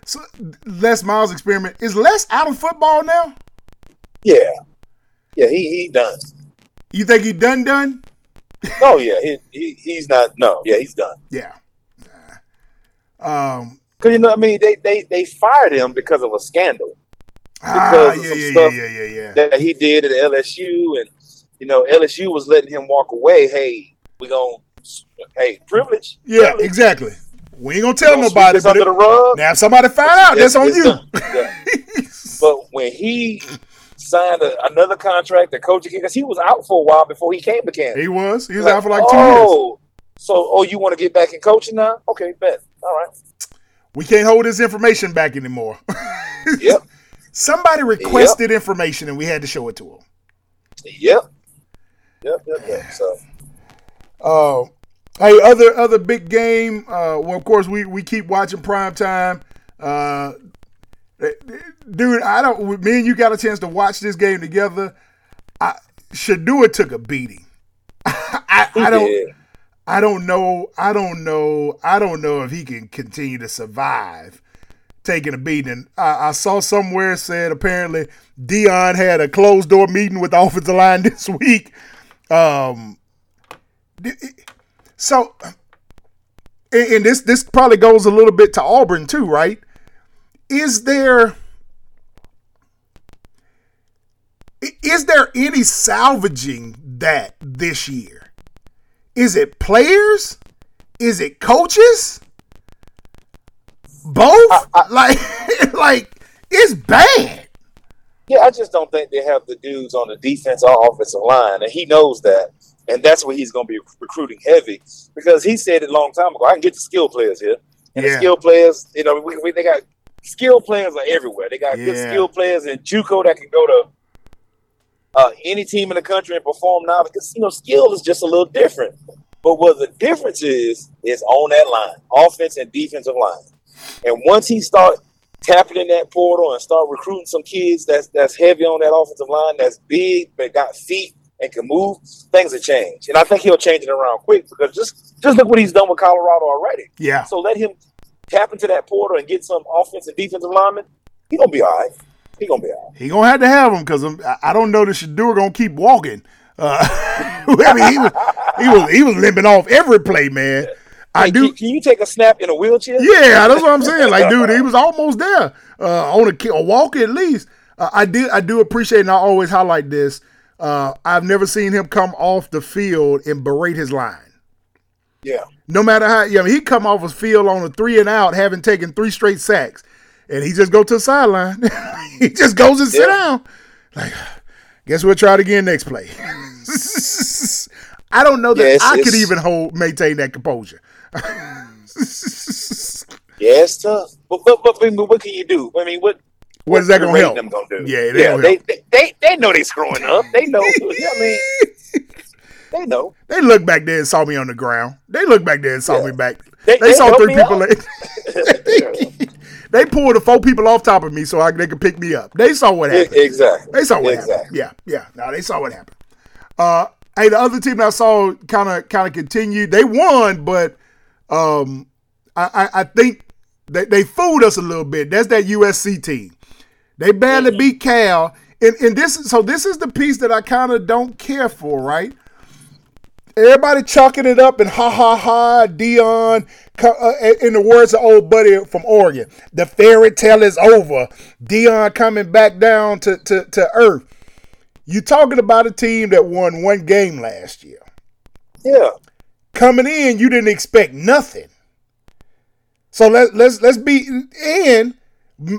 So Les Miles experiment is Les out of football now. Yeah. Yeah. He he done. You think he done done? Oh yeah. He, he he's not. No. Yeah. He's done. Yeah. Um. Because you know, I mean, they they they fired him because of a scandal Ah, Because of some yeah, yeah, stuff yeah, yeah, yeah. that he did at LSU, and you know, LSU was letting him walk away. Hey, we gonna. Hey, privilege. Yeah, privilege. exactly. We ain't gonna tell gonna nobody, but it, the rug. now if somebody find out, that's on you. Yeah. But when he signed a, another contract, the coaching because he was out for a while before he came to Kansas. he was. He was Like, out for like two years. oh, So, oh, you want to get back in coaching now? Okay, bet. All right. We can't hold this information back anymore. Yep. Somebody requested information and we had to show it to him. Yep. Yep. Yep. Yep. So, Uh, hey, other other big game. Uh, well, of course, we we keep watching prime time. Uh, dude, I don't. Me and you got a chance to watch this game together. I, Shedeur took a beating. I, I don't. yeah. I don't know. I don't know. I don't know if he can continue to survive taking a beating. I, I saw somewhere said apparently Deion had a closed door meeting with the offensive line this week. Um, so, and, this this probably goes a little bit to Auburn too, right? Is there is there any salvaging that this year? Is it players? Is it coaches? Both? like, like it's bad. Yeah, I just don't think they have the dudes on the defense or offensive line, and he knows that, and that's where he's going to be recruiting heavy because he said it a long time ago. I can get the skill players here, and Yeah. the skill players, you know, we, we, they got skill players are everywhere. They got good skill players in JUCO that can go to uh, any team in the country and perform now because you know skill is just a little different. But what the difference is is on that line, offense and defensive line. And once he start tapping in that portal and start recruiting some kids that's that's heavy on that offensive line, that's big but got feet and can move, things will change. And I think he'll change it around quick because just just look what he's done with Colorado already. Yeah. So let him tap into that portal and get some offensive defensive linemen. He gonna be all right. He gonna be all right. He gonna have to have him because I I don't know that Shedeur gonna keep walking. Uh, I mean, he was, he was he was limping off every play, man. I do. Can, you take a snap in a wheelchair? Yeah, that's what I'm saying. Like, dude, he was almost there uh, on a, a walk at least. Uh, I did. I do appreciate, and I always highlight this. Uh, I've never seen him come off the field and berate his line. Yeah. No matter how, you know, he come off his field on a three and out, having taken three straight sacks, and he just go to the sideline. he just goes and sit Yeah. down. Like, guess we'll try it again next play. I don't know that Yeah, I could even hold maintain that composure. Yeah, it's tough. But, but, but, but what can you do? I mean, what What is that gonna help? Them gonna do? Yeah, it yeah. gonna They, they they they know they screwing up. They know. yeah, I mean, they know. They looked back there and saw me on the ground. They looked back there and saw Yeah. me back. They- They, they saw three people. They, they pulled the four people off top of me so I, they could pick me up. They saw what happened. exactly. They saw what exactly. happened. Yeah, yeah. No, they saw what happened. Uh, hey, the other team that I saw kind of kind of continued. They won, but um, I, I, I think they, they fooled us a little bit. That's that USC team. They barely Mm-hmm. beat Cal, and and this is so this is the piece that I kind of don't care for, right? Everybody chalking it up and ha ha ha, Deion. Uh, in the words of old buddy from Oregon, the fairy tale is over. Deion coming back down to, to, to earth. You talking about a team that won one game last year. Yeah. Coming in, you didn't expect nothing. So let let's let's be and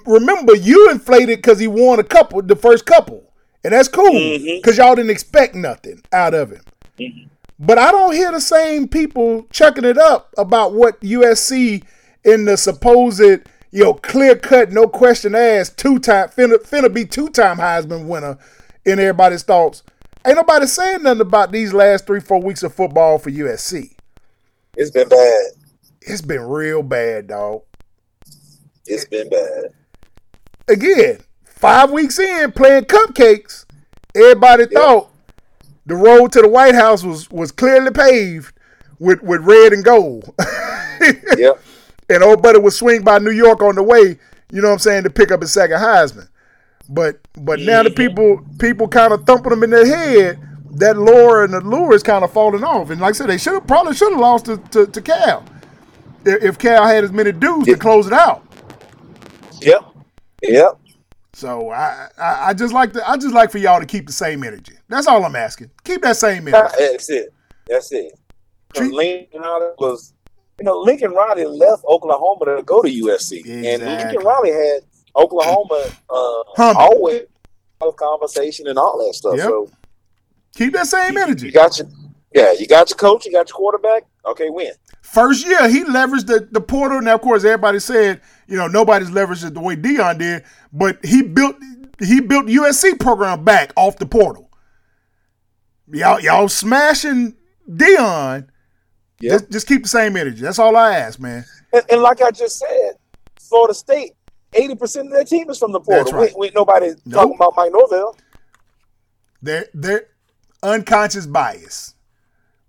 remember you inflated because he won a couple, the first couple, and that's cool mm-hmm. because y'all didn't expect nothing out of him. Mm-hmm. But I don't hear the same people chucking it up about what USC in the supposed, you know, clear cut, no question asked, two time finna, finna be two time Heisman winner in everybody's thoughts. Ain't nobody saying nothing about these last three, four weeks of football for USC. It's been bad. It's been real bad, dog. It's been bad. Again, five weeks in playing cupcakes, everybody thought the road to the White House was was clearly paved with, with red and gold. Yep. and old buddy would swing by New York on the way, you know what I'm saying, to pick up his second Heisman. But but now the people people kind of thumping them in their head. That lore and the lure is kind of falling off. And like I said, they should have probably should have lost to, to, to Cal if, Cal had as many dudes to close it out. Yep. Yep. So I, I I just like to I just like for y'all to keep the same energy. That's all I'm asking. Keep that same energy. That's it. That's it. Lincoln Riley was, you know, Lincoln Riley left Oklahoma to go to USC, and Lincoln Riley had Oklahoma uh, always conversation and all that stuff. Yep. So Keep that same you energy. got your, yeah, you got your coach, you got your quarterback. Okay, win. First year, he leveraged the, the portal. Now, of course, everybody said, you know, nobody's leveraged it the way Deion did, but he built he built USC program back off the portal. Y'all, y'all smashing Deion. Yep. Just, just keep the same energy. That's all I ask, man. And, and like I just said, Florida State, eighty percent of their team is from the portal. That's right. We, we nobody Nope. talking about Mike Norvell. They're they're unconscious bias.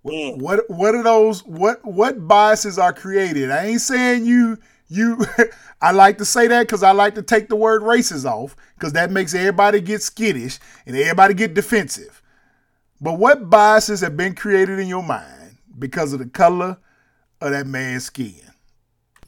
What, Mm. what what are those what what biases are created? I ain't saying you you I like to say that because I like to take the word races off because that makes everybody get skittish and everybody get defensive. But what biases have been created in your mind because of the color of that man's skin?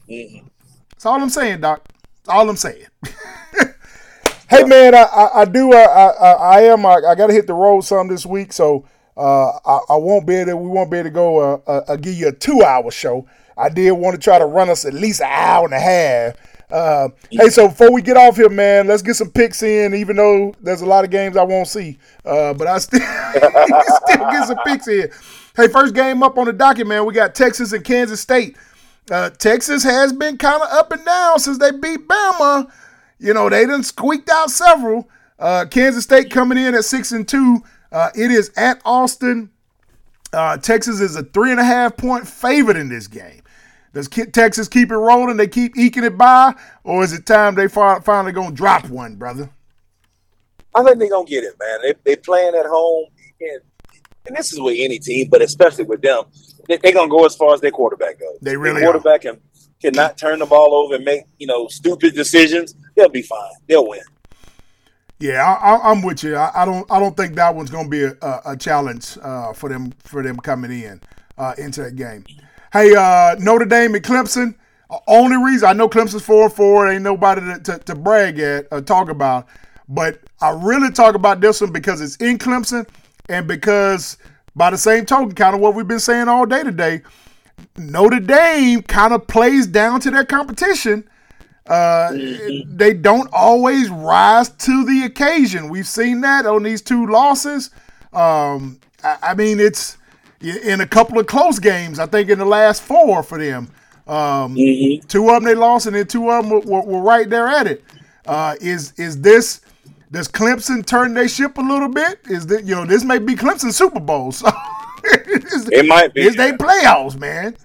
That's all I'm saying, Doc. All I'm saying. hey man, I I, I do I, I I am I, I got to hit the road some this week, so uh, I, I won't be able to, we won't be able to go uh, uh, uh, give you a two hour show. I did want to try to run us at least an hour and a half. Uh, hey, so before we get off here, man, let's get some picks in. Even though there's a lot of games I won't see, uh, but I still still get some picks in. Hey, first game up on the docket, man. We got Texas and Kansas State. Uh, Texas has been kind of up and down since they beat Bama. You know, they done squeaked out several. Uh, Kansas State coming in at six and two. Uh, it is at Austin. Uh, Texas is a three and a half point favorite in this game. Does Texas keep it rolling? They keep eking it by, or is it time they fi- finally gonna drop one, brother? I think they're gonna get it, man. They they playing at home, and, and this is with any team, but especially with them, they're gonna go as far as their quarterback goes. They Their really quarterback can cannot turn the ball over and make you know stupid decisions. They'll be fine. They'll win. Yeah, I, I, I'm with you. I, I don't. I don't think that one's going to be a, a, a challenge uh, for them for them coming in uh, into that game. Hey, uh, Notre Dame and Clemson. Uh, Only reason I know Clemson's four and four. Ain't nobody to, to, to brag at or talk about. But I really talk about this one because it's in Clemson and because by the same token, kind of what we've been saying all day today. Notre Dame kind of plays down to their competition. Uh, They don't always rise to the occasion. We've seen that on these two losses. Um, I, I mean, it's in a couple of close games. I think in the last four for them. Um, Two of them they lost, and then two of them were, were, were right there at it. Uh, is is this? Does Clemson turn their ship a little bit? Is that you know this may be Clemson Super Bowl? So It might be. It's they playoffs, man.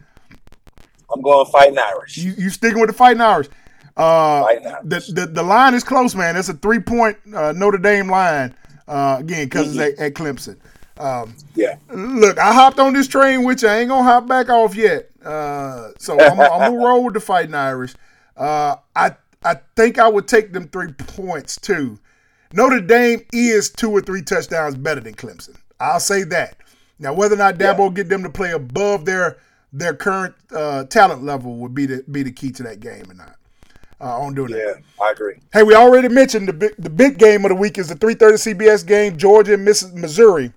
I'm going fighting Irish. You you sticking with the Fighting Irish? Uh, Fighting Irish. the, the the line is close, man. It's a three point uh, Notre Dame line uh, again because it's at, at Clemson. Um, yeah. look, I hopped on this train, which I ain't gonna hop back off yet. Uh, so I'm, I'm gonna roll with the Fighting Irish. Uh, I I think I would take them three points too. Notre Dame is two or three touchdowns better than Clemson. I'll say that. Now, whether or not Dabo get them to play above their their current uh, talent level would be the be the key to that game or not. Uh, on doing that. Yeah, I agree. Hey, we already mentioned the big, the big game of the week is the 3:30 CBS game, Georgia and Missouri.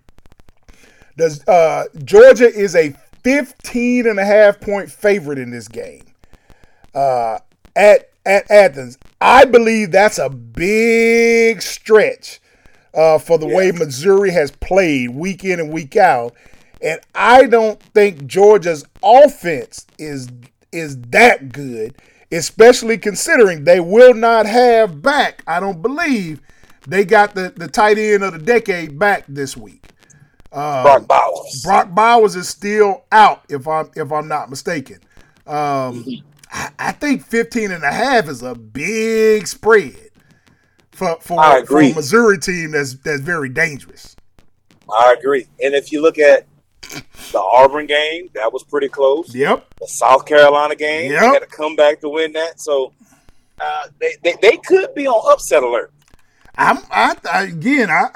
Does uh, Georgia is a 15 and a half point favorite in this game uh, at at Athens. I believe that's a big stretch uh, for the way Missouri has played week in and week out, and I don't think Georgia's offense is is that good, especially considering they will not have back. I don't believe they got the the tight end of the decade back this week. Brock Bowers. Brock Bowers is still out, if I'm if I'm not mistaken. Um, I, I think 15 and a half is a big spread for for, for a Missouri team that's that's very dangerous. I agree. And if you look at the Auburn game, that was pretty close. Yep. The South Carolina game, Yep. they had to come back to win that. So uh, they, they they could be on upset alert. I'm I again I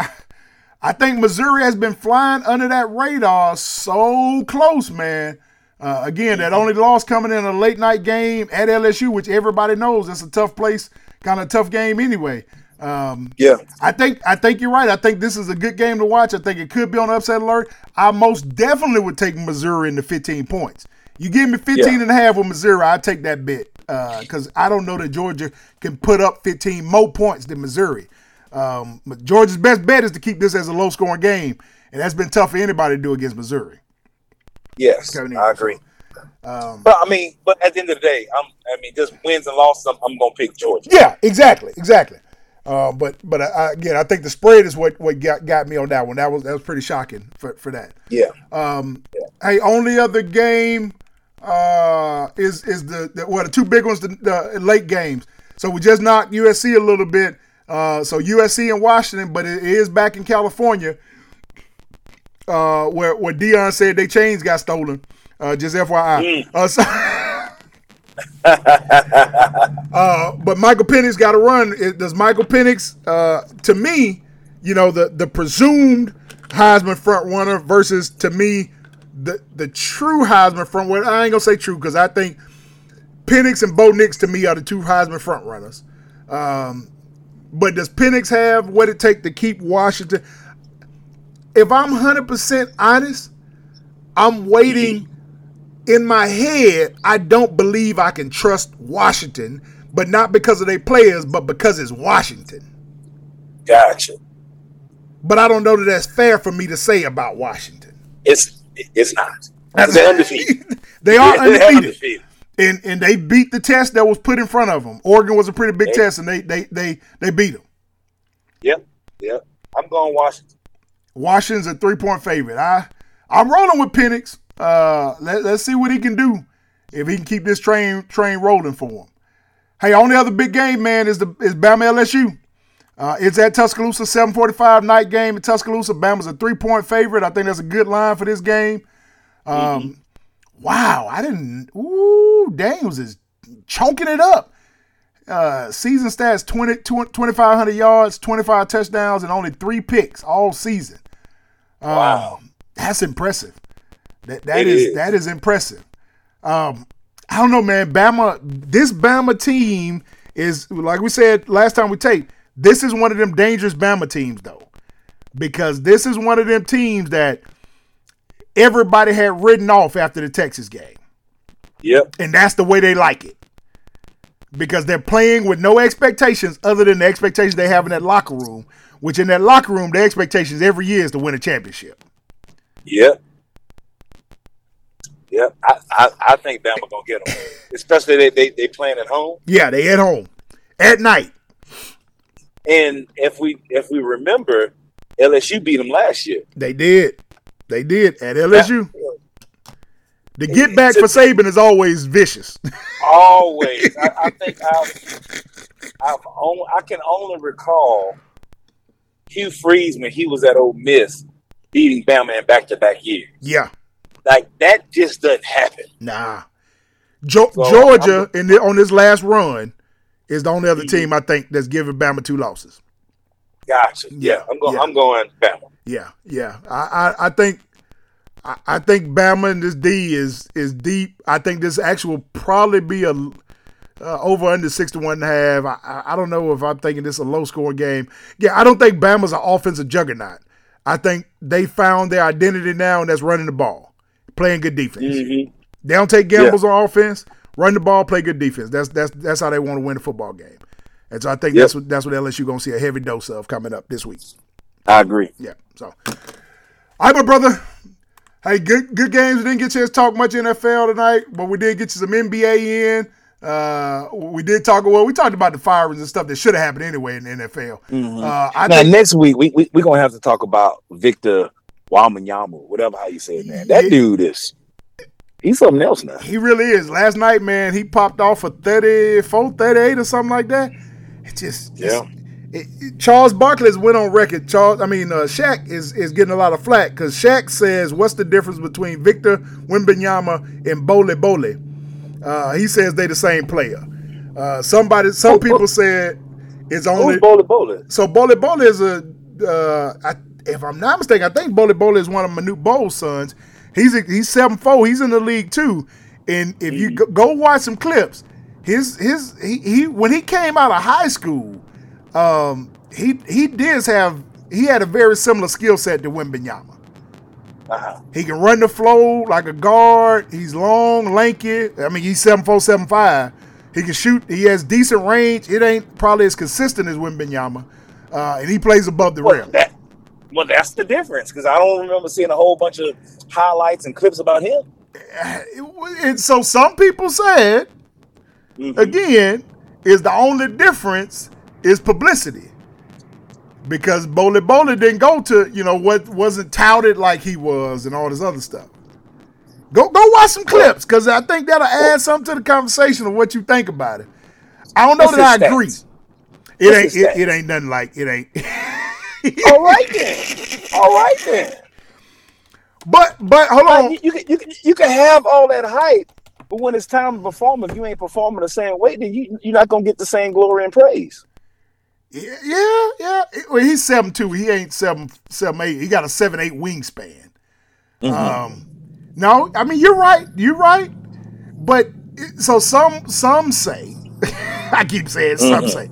I think Missouri has been flying under that radar so close, man. Uh, again, that only loss coming in a late night game at LSU, which everybody knows that's a tough place, kind of tough game anyway. Um, Yeah. I think I think you're right. I think this is a good game to watch. I think it could be on upset alert. I most definitely would take Missouri in the 15 points. You give me 15 Yeah. and a half with Missouri, I'd take that bet because I don't know that Georgia can put up 15 more points than Missouri. Um, but Georgia's best bet is to keep this as a low scoring game, and that's been tough for anybody to do against Missouri. Yes. I agree. Um, But I mean, but at the end of the day, I'm I mean, just wins and losses, I'm, I'm gonna pick Georgia. Yeah, exactly, exactly. Uh, but but I, again, I think the spread is what, what got, got me on that one. That was that was pretty shocking for, for that. Yeah. Um, hey, only other game uh, is is the, the well the two big ones the, the late games. So we just knocked USC a little bit. Uh, so USC and Washington, but it is back in California, uh, where where Deion said they chains got stolen. Uh, just FYI. Uh, so, uh, but Michael Penix got to run. It- Does Michael Penix, uh, to me, you know, the the presumed Heisman front runner versus to me the the true Heisman front runner. I ain't gonna say true because I think Penix and Bo Nix to me are the two Heisman front runners. Um, but does Penix have what it take to keep Washington? If I'm 100% honest, I'm waiting in my head. I don't believe I can trust Washington, but not because of their players, but because it's Washington. Gotcha. But I don't know that that's fair for me to say about Washington. It's it's not. They're undefeated. they are They're undefeated. undefeated. and and they beat the test that was put in front of them. Oregon was a pretty big test, and they they they they beat them. Yep. Yep. I'm going Washington. Washington's a three point favorite. I I'm rolling with Penix. Uh, let, let's see what he can do if he can keep this train train rolling for him. Hey, only other big game, man, is the is Bama LSU. Uh, it's at Tuscaloosa, 7:45 night game at Tuscaloosa. Bama's a three point favorite. I think that's a good line for this game. Um, Wow, I didn't. Ooh, Daniels is chunking it up. Uh, season stats 20, 2,500 yards, 25 touchdowns, and only three picks all season. Wow. That's impressive. That that is, is. that is impressive. Um, I don't know, man. Bama, this Bama team is like we said last time we taped. This is one of them dangerous Bama teams, though, because this is one of them teams that everybody had written off after the Texas game. Yep. And that's the way they like it. Because they're playing with no expectations other than the expectations they have in that locker room, which in that locker room, the expectations every year is to win a championship. Yep. Yep. I, I, I think Bama gonna get them, especially they they they playing at home. Yeah, they at home at night. And if we if we remember, LSU beat them last year. They did. They did at LSU. The get back for Saban is always vicious. Always. I, I think I've, I've only, I can only recall Hugh Freeze when he was at Ole Miss beating Bama in back to back years. yeah. Like that just doesn't happen. Nah. Jo- So, Georgia in the, on this last run is the only other mm-hmm. team I think that's giving Bama two losses. Gotcha. Yeah, Yeah, I'm going. yeah. I'm going Bama. Yeah, yeah. I, I, I think I, I think Bama and this D is is deep. I think this actually will probably be a uh, over under 61 and a half. I, I, don't know if I'm thinking this is a low scoring game. Yeah, I don't think Bama's an offensive juggernaut. I think they found their identity now, and that's running the ball, playing good defense. Mm-hmm. They don't take gambles on offense. Run the ball, play good defense. That's that's that's how they want to win a football game. And so I think Yep. that's what that's what LSU gonna see a heavy dose of coming up this week. I agree. Yeah. So, all right, my brother. Hey, good good games. We didn't get a chance to talk much NFL tonight, but we did get you some NBA in. Uh, we did talk. Well, we talked about the firings and stuff that should have happened anyway in the NFL. Uh, I Now think next week we we we gonna have to talk about Victor Wembanyama, whatever how you say it, man. That Yeah. dude is he's something else now. he really is. Last night, man, he popped off for 34, 38 or something like that. It just Yeah. It- it- Charles Barkley's went on record. Charles, I mean, uh, Shaq is is getting a lot of flack because Shaq says, "What's the difference between Victor Wembanyama and Bol Bol?" Uh, he says they're the same player. Uh, somebody, some people said it's only Who's Bol Bol? so Bol Bol is a. Uh, I, if I'm not mistaken, I think Bol Bol is one of Manute Bol's sons. He's a, he's seven four. He's in the league too. And if you go, go watch some clips, his his he, he when he came out of high school, um, he he did have he had a very similar skill set to Wembanyama. Uh-huh. He can run the flow like a guard. He's long, lanky. I mean, he's seven four, seven five. He can shoot. He has decent range. It ain't probably as consistent as Wembanyama, uh, and he plays above the Well, rim. that, well, that's the difference because I don't remember seeing a whole bunch of highlights and clips about him. And so some people said, Mhm. again, is the only difference is publicity. Because Bol Bol didn't go to, you know, what wasn't touted like he was and all this other stuff. Go go watch some clips because I think that'll add something to the conversation of what you think about it. I don't know What's that I his agree. It What's ain't it, it ain't nothing like it ain't. All right then. All right then. but but hold Like, on. you, you, can, you, can, you can have all that hype, but when it's time to perform, if you ain't performing the same way, then you, you're not going to get the same glory and praise. Yeah, yeah, yeah. Well, he's seven two. He ain't seven seven eight. He got a seven eight wingspan. Um, no, I mean you're right. You're right. But so some some say, I keep saying some say,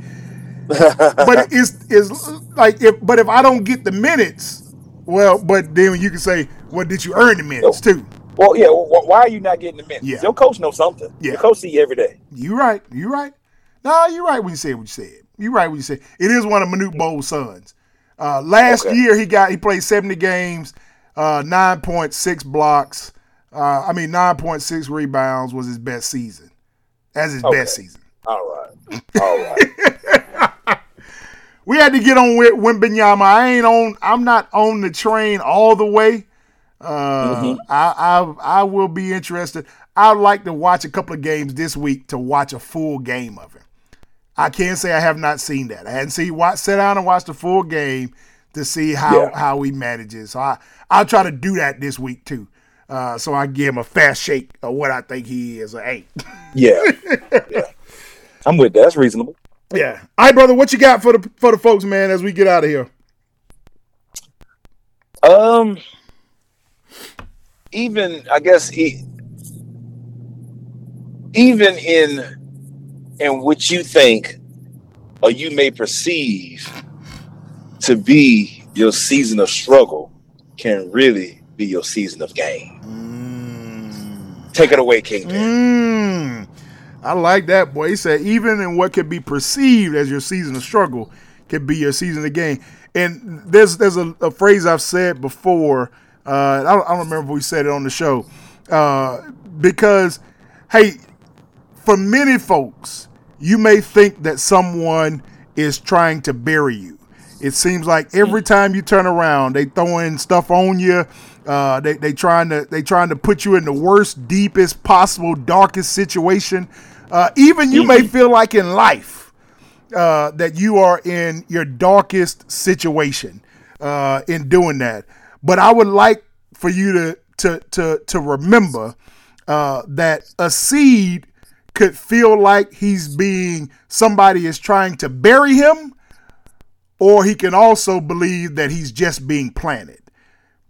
but it's is like if but if I don't get the minutes, well, but then you can say, well, did you earn the minutes too? Well, yeah. wh- why are you not getting the minutes? Yeah. Your coach knows something. Yeah. Your coach see you every day. You right. You right. No, you're right when you said what you said. You're right when you say it is one of Manute Bol's sons. Uh, last Okay. year he got he played 70 games, uh, 9.6 blocks. Uh, I mean 9.6 rebounds was his best season. As his Okay. best season. All right. All right. We had to get on with Wembanyama. I ain't on. I'm not on the train all the way. Uh, I, I I will be interested. I'd like to watch a couple of games this week to watch a full game of it. I can't say I have not seen that. I hadn't seen watch sit down and watch the full game to see how Yeah. how he manages. So I I'll try to do that this week too. Uh, so I give him a fast shake of what I think he is. Or ain't. yeah. yeah. I'm with that. That's reasonable. yeah. All right, brother. What you got for the for the folks, man? As we get out of here. Um, even I guess he, even in in what you think or you may perceive to be your season of struggle can really be your season of gain. Take it away, Kingpin. Mm, I like that, boy. He said, even in what could be perceived as your season of struggle, could be your season of gain. And there's there's a, a phrase I've said before. Uh, I, don't, I don't remember if we said it on the show. Uh, because, hey, for many folks, you may think that someone is trying to bury you. It seems like every time you turn around, they throwing stuff on you. Uh, they they trying to they trying to put you in the worst, deepest possible, darkest situation. Uh, even you may feel like in life uh, that you are in your darkest situation uh, in doing that. But I would like for you to to to to remember uh, that a seed could feel like he's being somebody is trying to bury him, or he can also believe that he's just being planted.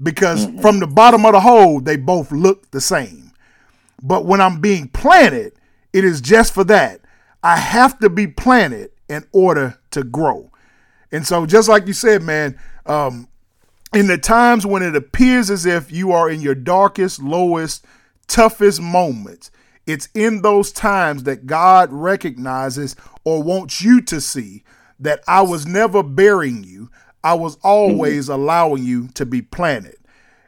Because from the bottom of the hole, they both look the same. But when I'm being planted, it is just for that. I have to be planted in order to grow. And so, just like you said, man, um, in the times when it appears as if you are in your darkest, lowest, toughest moments, it's in those times that God recognizes or wants you to see that I was never burying you. I was always mm-hmm. allowing you to be planted.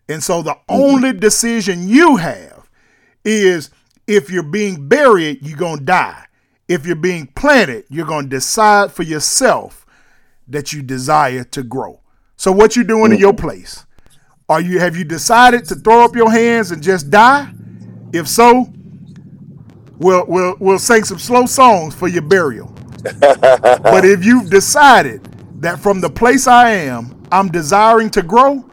And so the mm-hmm. only decision you have is if you're being buried, you're going to die. If you're being planted, you're going to decide for yourself that you desire to grow. So what you doing in your mm-hmm. place? Are you have you decided to throw up your hands and just die? If so, we'll we'll we'll sing some slow songs for your burial. but if you've decided that from the place I am, I'm desiring to grow,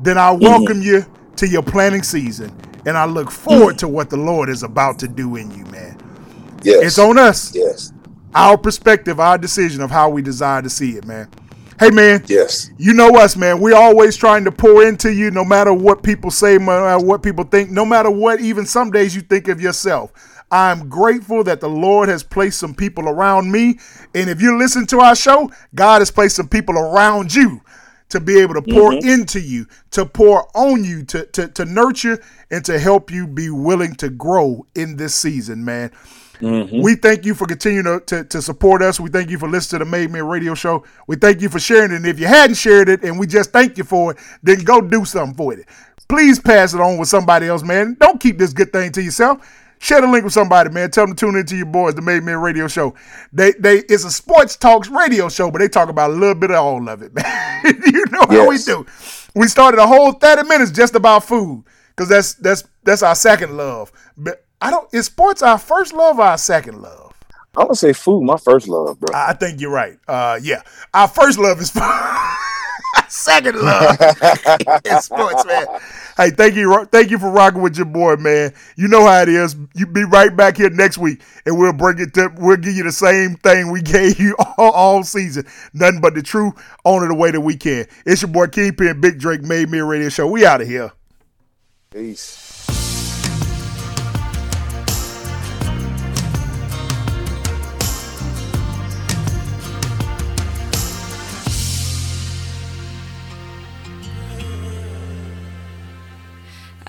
then I welcome you to your planting season. And I look forward to what the Lord is about to do in you, man. Yes. It's on us. Yes. Our perspective, our decision of how we desire to see it, man. Hey, man. Yes. You know us, man. We're always trying to pour into you, no matter what people say, no matter what people think, no matter what even some days you think of yourself. I'm grateful that the Lord has placed some people around me. And if you listen to our show, God has placed some people around you to be able to pour mm-hmm. into you, to pour on you, to, to, to nurture, and to help you be willing to grow in this season, man. Mm-hmm. We thank you for continuing to, to, to support us. We thank you for listening to the Made Men Radio Show. We thank you for sharing it. And if you hadn't shared it and we just thank you for it, then go do something for it. Please pass it on with somebody else, man. Don't keep this good thing to yourself. Share the link with somebody, man. Tell them to tune into your boys, the Made Men Radio Show. They they it's a sports talks radio show, but they talk about a little bit of all of it, man. you know how we do. We started a whole 30 minutes just about food. Cause that's that's that's our second love. But I don't is sports our first love or our second love? I would say food, my first love, bro. I I think you're right. Uh, yeah, our first love is second love is sports, man. Hey, thank you, thank you for rocking with your boy, man. You know how it is. You be right back here next week, and we'll bring it to. We'll give you the same thing we gave you all, all season. Nothing but the truth, on it the way that we can. It's your boy Kingpin, Big Drake, Made Men Radio Show. We out of here. Peace.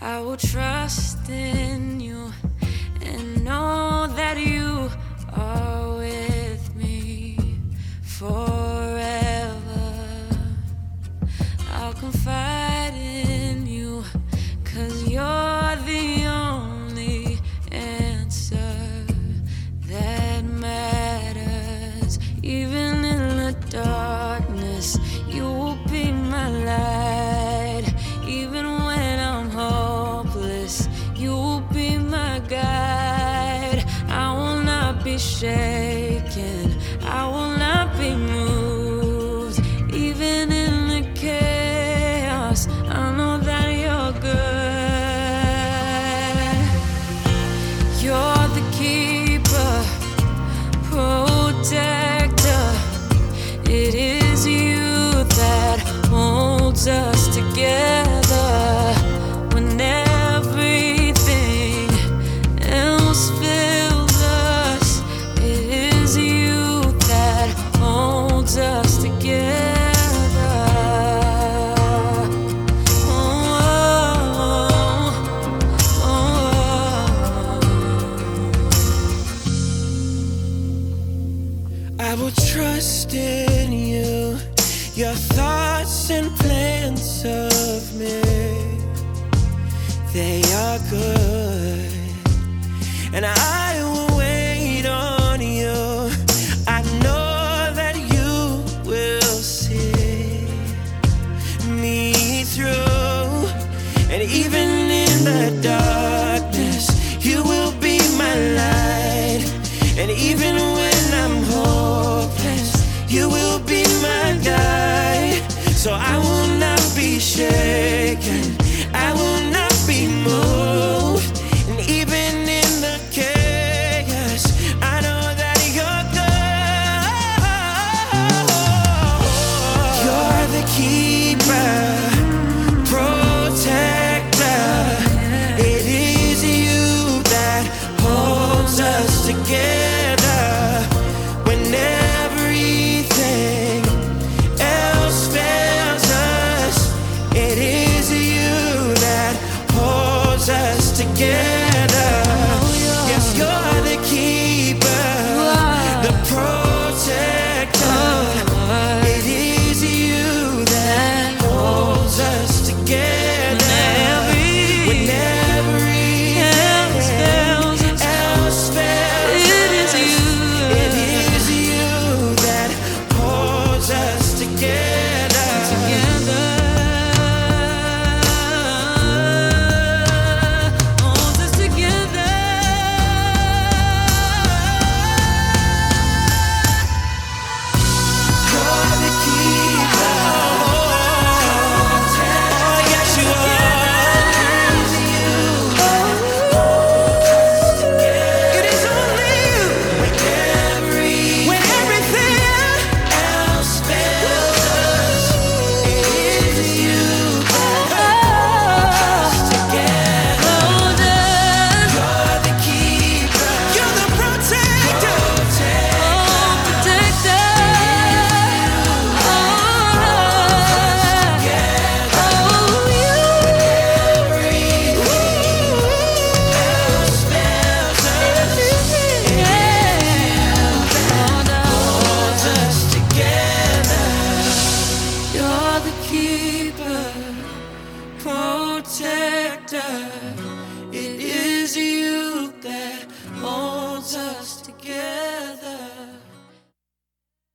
I will trust in you and know that you are with me forever. I'll confide in you, cause you're the only answer that matters. Even in the darkness, you will be my light. Even when I'm hopeless, you will be my guide. I will not be shaken, I will not be moved.